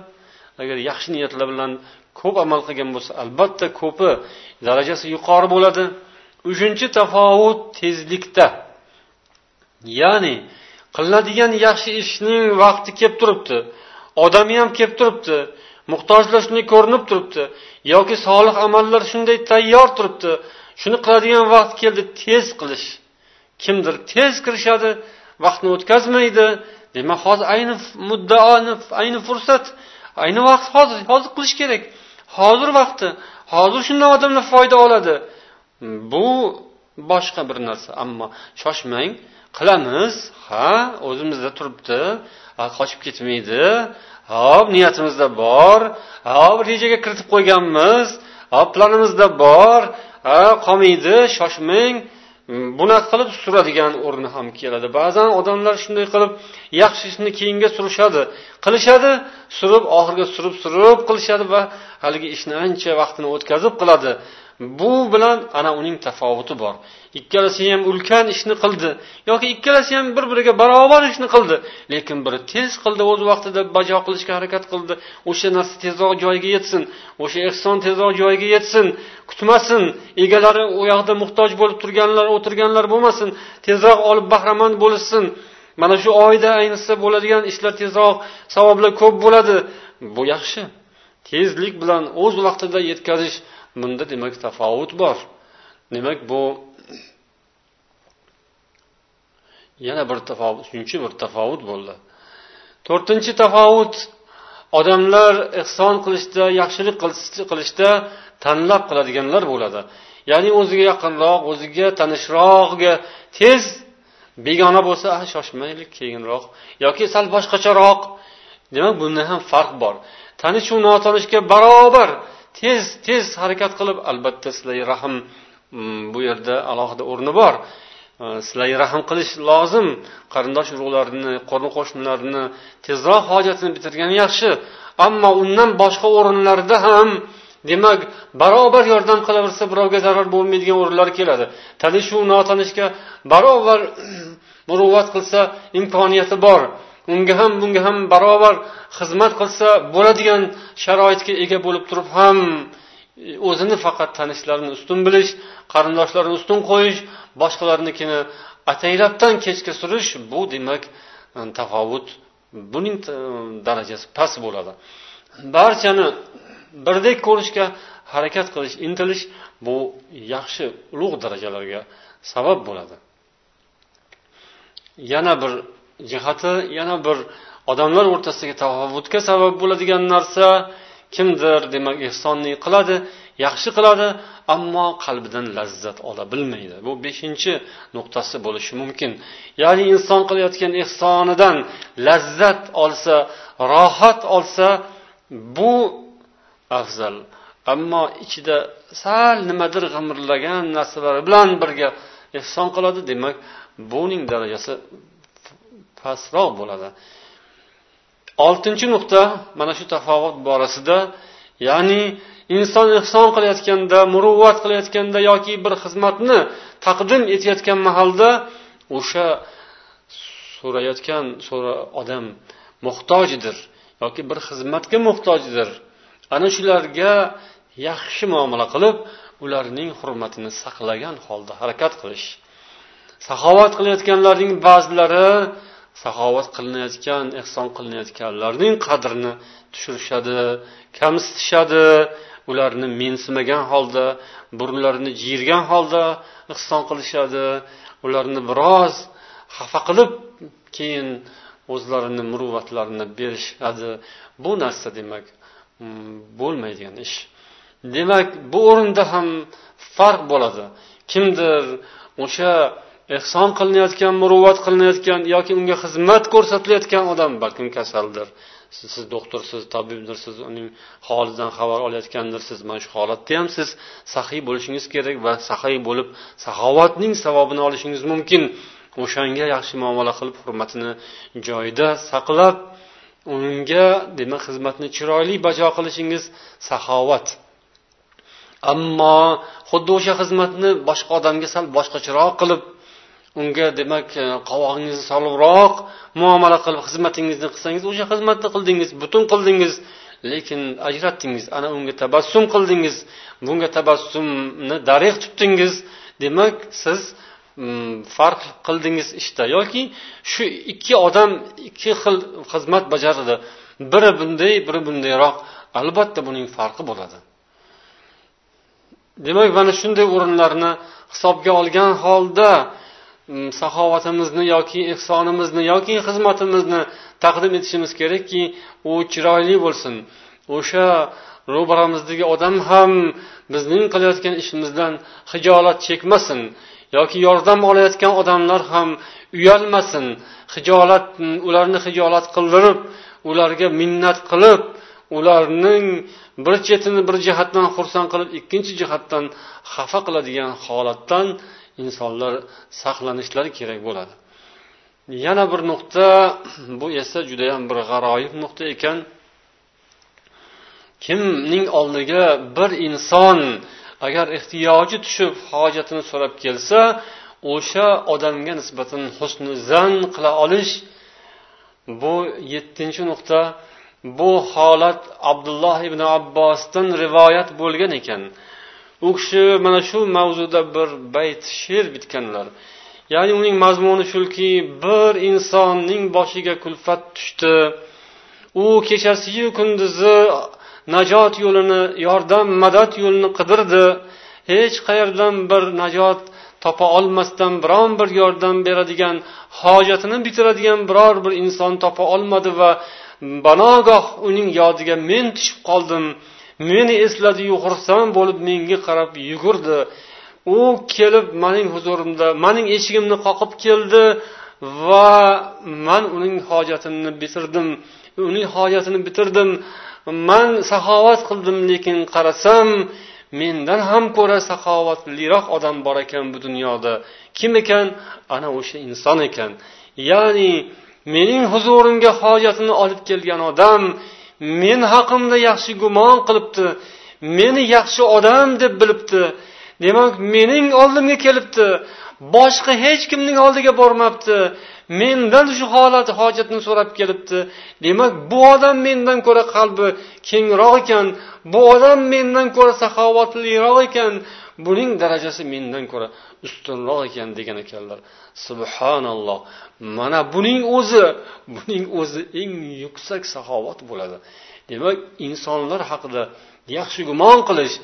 Agar yaxshi niyatlar bilan ko'p amal qilgan bo'lsa albatta ko'pi darajasi yuqori bo'ladi. Uchinchi tafovut tezlikda. Ya'ni qilinadigan yaxshi ishning vaqti kelib turibdi. Odami ham kelib turibdi. Muhtojlar shunday ko'rinib turibdi. Yoki solih amallar shunday tayyor turibdi. Shuni qiladigan vaqt keldi tez qilish. Kimdir tez kirishadi vaqtni o'tkazmaydi. Demak hozir ayni muddao ayni fursat ayni vaqt hozir hozir qilish kerak. Hozir vaqti hozir shundan odamlar foyda oladi. Bu boshqa bir narsa. Ammo shoshmang qilamiz. Ha o'zimizda turibdi. Qochib ketmaydi. Hop niyatimizda bor. Hop rejaga kiritib qo'yganmiz. Hop planimizda bor. Ha qolmaydi shoshmang. Hmm, bunaqa qilib suradigan o'rni ham keladi. Ba'zan odamlar shunday qilib yaxshi ishni keyinga surishadi. Qilishadi surib oxiriga surib surib qilishadi va haligi ishni ancha vaqtini o'tkazib qiladi. Bu bilan ana uning tafovuti bor. Ikkalasi ham ulkan ishni qildi yoki ikkalasi ham bir biriga barobar ishni qildi lekin biri tez qildi o'z vaqtida bajo qilishga harakat qildi. O'sha narsa tezroq joyiga yetsin o'sha ehson tezroq joyiga yetsin kutmasin egalari u yoqda muhtoj bo'lib turganlar o'tirganlar bo'lmasin tezroq olib bahramand bo'lishsin. Mana shu oyda ayniqsa bo'ladigan ishlar tezroq savoblar ko'p bo'ladi. Bu yaxshi. Tezlik bilan o'z vaqtida yetkazish bunda demak tafovut bor. Demak bu yana bir tafovut uchinchi bir tafovut bo'ldi. To'rtinchi tafovut odamlar ehson qilishda yaxshilik qilishda tanlab qiladiganlar bo'ladi. Ya'ni o'ziga yaqinroq o'ziga tanishroqga tez begona bo'lsa ah, shoshmaylik keyinroq yoki sal boshqacharoq. Demak bunda ham farq bor. Tanishu notanishga barobar tez tez harakat qilib albatta sizlarga rahm mm, bu yerda alohida o'rni bor. Sizlarga rahm qilish lozim. Qarindosh urug'larni qo'ni qo'shnilarni tezroq hojatini bitirgan yaxshi. Ammo undan boshqa o'rinlarda ham demak barobar yordam qilaversa birovga zarar bo'lmaydigan o'rinlar keladi. Tanishuv notanishga barobar muruvvat qilsa imkoniyati bor. Unga ham bunga ham barobar xizmat qilsa bo'ladigan sharoitga ega bo'lib turib ham e, o'zini faqat tanishlarini ustun bilish qarindoshlarini ustun qo'yish boshqalarnikini ataylabdan kechga surish bu demak e, tafovut buning e, darajasi past bo'ladi. Barchani birdek ko'rishga harakat qilish intilish bu yaxshi ulug' darajalarga sabab bo'ladi. Yana bir jihati yana bir odamlar o'rtasidagi tafovutga sabab bo'ladigan narsa kimdir demak ehsonni qiladi yaxshi qiladi ammo qalbidan lazzat ola bilmaydi. Bu beshinchi nuqtasi bo'lishi mumkin. Ya'ni inson qilayotgan ehsonidan lazzat olsa rohat olsa bu afzal. Ammo ichida sal nimadir g'imirlagan narsalar bilan birga ehson qiladi demak buning darajasi pastroq bo'ladi. Oltinchi nuqta mana shu tafovut borasida ya'ni inson ehson qilayotganda muruvvat qilayotganda yoki bir xizmatni taqdim etayotgan mahalda o'sha so'rayotgan so'ra odam muhtojdir yoki bir xizmatga muhtojdir. Ana shularga yaxshi muomala qilib ularning hurmatini saqlagan holda harakat qilish. Saxovat qilayotganlarning ba'zilari saxovat qilinayotgan ehson qilinayotganlarning qadrini tushirishadi kamsitishadi. Ularni mensimagan holda burunlarini jiyirgan holda ehson qilishadi. Ularni biroz xafa qilib keyin o'zlarini muruvvatlarini berishadi. Bu narsa demak mm, bo'lmaydigan ish. Demak bu o'rinda ham farq bo'ladi. Kimdir o'sha ehson qilinayotgan muruvvat qilinayotgan yoki unga xizmat ko'rsatilayotgan odam balkim kasaldir. Siz, siz doktorsiz tabibdirsiz uning holidan xabar olayotgandirsiz. Mana shu holatda ham siz saxiy bo'lishingiz kerak va saxiy bo'lib saxovatning savobini olishingiz mumkin. O'shanga yaxshi muomala qilib hurmatini joyida saqlab unga demak xizmatni chiroyli bajo qilishingiz saxovat. Ammo xuddi o'sha xizmatni boshqa odamga sal boshqacharoq qilib unga demak e, qovog'ingizni solibroq muomala qilib xizmatingizni qilsangiz o'sha xizmatni qildingiz butun qildingiz lekin ajratdingiz ana unga tabassum qildingiz bunga tabassumni darig' tutdingiz demak siz mm, farq qildingiz ishda. Yoki shu ikki odam ikki xil xizmat bajardi biri bunday biri bundayroq. Albatta buning farqi bo'ladi. Demak mana shunday o'rinlarni hisobga olgan holda saxovatimizni yoki ehsonimizni yoki xizmatimizni taqdim etishimiz kerakki u chiroyli bo'lsin o'sha ro'baramizdagi odam ham bizning qilayotgan ishimizdan hijolat chekmasin yoki yordam olayotgan odamlar ham uyalmasin hijolat ularni hijolat qildirib ularga minnat qilib ularning bir chetini bir jihatdan xursand qilib ikkinchi jihatdan xafa qiladigan holatdan insonlar saqlanishlari kerak bo'ladi. Yana bir nuqta bu esa judayam bir g'aroyib nuqta ekan. Kimning oldiga bir inson agar ehtiyoji tushib hojatini so'rab kelsa o'sha odamga nisbatan husni zan qila olish bu yettinchi nuqta. Bu holat abdulloh ibn abbosdan rivoyat bo'lgan ekan. U kishi mana shu mavzuda bir bayt she'r bitganlar. Ya'ni uning mazmuni shuki bir insonning boshiga kulfat tushdi. U kechasiyu kunduzi najot yo'lini yordam madad yo'lini qidirdi. Hech qayerdan bir najot topa olmasdan biron bir yordam beradigan hojatini bitiradigan biror bir inson topa olmadi va banogoh uning yodiga men tushib qoldim. Meni esladiyu xursand bo'lib menga qarab yugurdi. U kelib mening huzurimda mening eshigimni qoqib keldi va man uning hojatini bitirdim. Uning hojatini bitirdim. Man saxovat qildim lekin qarasam mendan ham ko'ra saxovatliroq odam bor ekan bu dunyoda. Kim ekan? Ana o'sha inson ekan. Ya'ni mening huzurimga hojatini olib kelgan odam men haqimda yaxshi gumon qilibdi. Meni yaxshi odam deb bilibdi. Demak mening oldimga kelibdi. Boshqa hech kimning oldiga bormabdi. Mendan shu holat hojatni so'rab kelibdi. Demak bu odam mendan ko'ra qalbi kengroq ekan. Bu odam mendan ko'ra saxovatliroq ekan. Buning darajasi mendan ko'ra ustunroq ekan degan ekanlar. Subhanalloh. Mana buning o'zi buning o'zi eng yuksak saxovat bo'ladi. Demak insonlar haqida yaxshi gumon qilish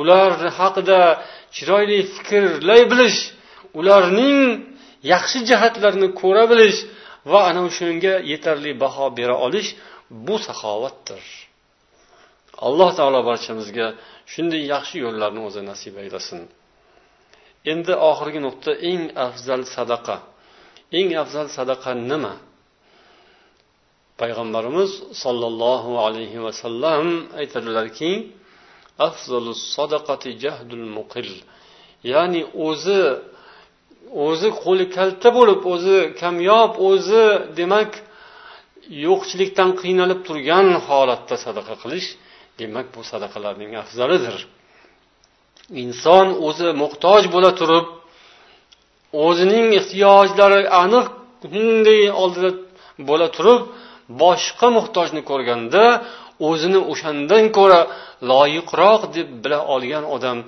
ular haqida chiroyli fikrlay bilish ularning yaxshi jihatlarini ko'ra bilish va ana o'shanga yetarli baho bera olish bu saxovatdir. Alloh taolo barchamizga shunday yaxshi yo'llarni o'zi nasib aylasin endi oxirgi nuqta eng afzal sadaqa. Eng afzal sadaqa nima? Payg'ambarimiz sollallohu alayhi vasallam aytadilarki ya'ni o'zi o'zi qo'li kalta bo'lib o'zi kamyob o'zi demak yo'qchilikdan qiynalib turgan holatda sadaqa qilish demak bu sadaqalarning afzalidir. Inson o'zi muhtoj bo'la turib o'zining ehtiyojlari aniq bunday oldida bo'la turib boshqa muhtojni ko'rganda o'zini o'shandan ko'ra loyiqroq deb bila olgan odam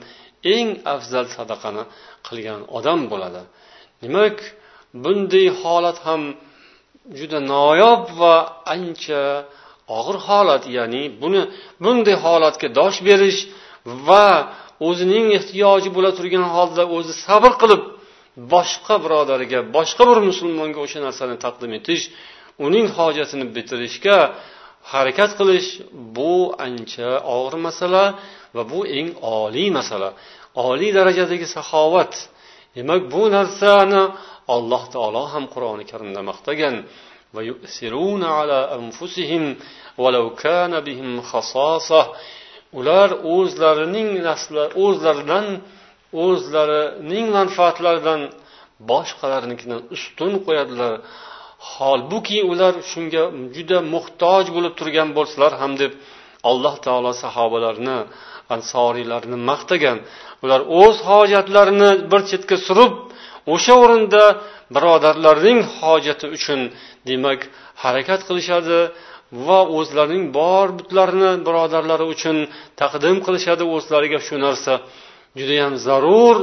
eng afzal sadaqani qilgan odam bo'ladi. Demak bunday holat ham juda noyob va ancha og'ir holat ya'ni buni bunday holatga dosh berish va o'zining ehtiyoji bo'la turgan holda o'zi sabr qilib boshqa birodariga boshqa bir musulmonga o'sha narsani taqdim etish uning hojatini bitirishga harakat qilish bu ancha og'ir masala va bu eng oliy masala. Oliy darajadagi saxovat. Demak bu narsani alloh taolo ham qur'oni karimda maqtagan. Ular o'zlarining o'zlaridan o'zlarining manfaatlaridan boshqalarnikidan ustun qo'yadilar. Holbuki ular shunga juda muhtoj bo'lib turgan bo'lsalar ham deb alloh taolo sahobalarni ansoriylarni maqtagan. Ular o'z hojatlarini bir chetga surib o'sha o'rinda birodarlarning hojati uchun demak harakat qilishadi va o'zlarining bor butlarini birodarlari uchun taqdim qilishadi o'zlariga shu narsa. Judayam zarur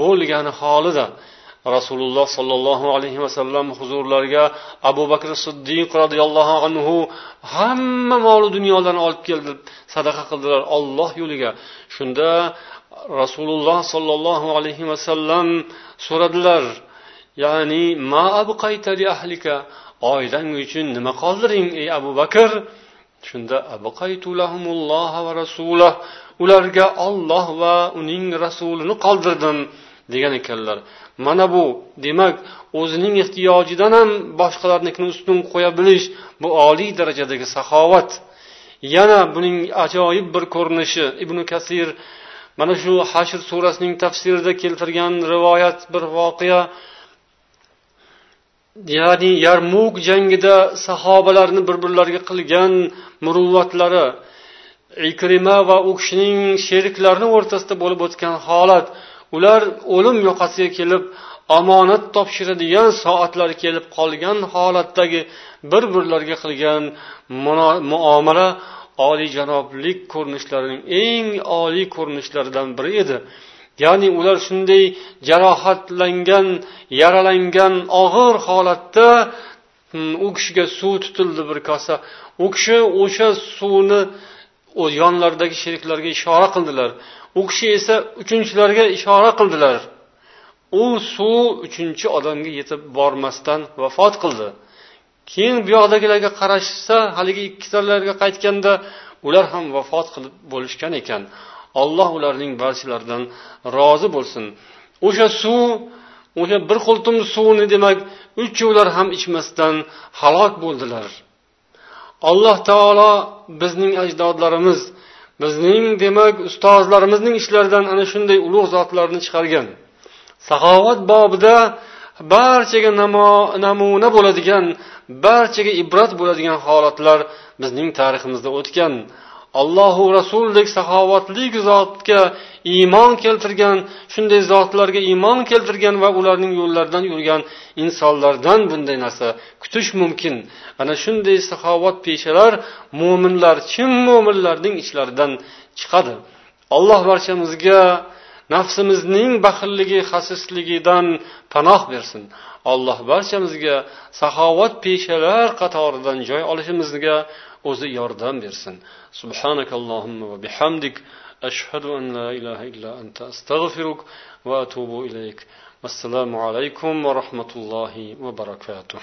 bo'lgani holida rasululloh sollallohu alayhi vasallam huzurlariga abu bakr siddiq roziyallohu anhu hamma molu dunyolarni olib keldi sadaqa qildilar olloh yo'liga. Shunda rasululloh sollallohu alayhi vasallam so'radilar ya'ni ma ahlika? Oilang uchun nima qoldiring ey abu bakr? Shunda ularga olloh va uning rasulini qoldirdim degan ekanlar. Mana bu demak o'zining ehtiyojidan ham boshqalarnikini ustun qo'ya bilish bu oliy darajadagi saxovat. Yana buning ajoyib bir ko'rinishi ibn kasir mana shu hashr surasining tafsirida keltirgan rivoyat bir voqea ya'ni yarmuk jangida sahobalarni bir birlariga qilgan muruvvatlari ikrima va u kishining sheriklarini o'rtasida bo'lib o'tgan holat ular o'lim yoqasiga kelib omonat topshiradigan soatlar kelib qolgan holatdagi bir birlariga qilgan muomala oliyjanoblik ko'rinishlarining eng oliy ko'rinishlaridan biri edi. Ya'ni ular shunday jarohatlangan yaralangan og'ir holatda mm, u kishiga suv tutildi bir kosa. U kishi o'sha suvni yonlaridagi sheriklarga ishora qildilar. U kishi esa uchinchilarga ishora qildilar. U suv uchinchi odamga yetib bormasdan vafot qildi. Keyin bu yoqdagilarga qarashsa haligi ikkitalarga qaytganda ular ham vafot qilib bo'lishgan ekan. Alloh ularning barchalaridan rozi bo'lsin. O'sha suv o'sha bir qultum suvni demak uchovlar ham ichmasdan halok bo'ldilar. Alloh taolo bizning ajdodlarimiz bizning demak ustozlarimizning ishlaridan ana shunday ulug' zotlarni chiqargan. Saxovat bobida barchaga namuna bo'ladigan barchaga ibrat bo'ladigan holatlar bizning tariximizda o'tgan. Allohu rasuldek saxovatli zotga iymon keltirgan shunday zotlarga iymon keltirgan va ularning yo'llaridan yurgan insonlardan bunday narsa kutish mumkin. Ana shunday saxovat peshalar mo'minlar chin mo'minlarning ichlaridan chiqadi. Alloh barchamizga nafsimizning baxilligi xasisligidan panoh bersin. Alloh barchamizga saxovat peshalar qatoridan joy olishimizga o'zi yordam bersin subhanakallohumma va bihamdik ashhadu an la ilaha illa anta astag'firuk va atubu ilayk vassalomu alaykum va rahmatullohi va barakatuh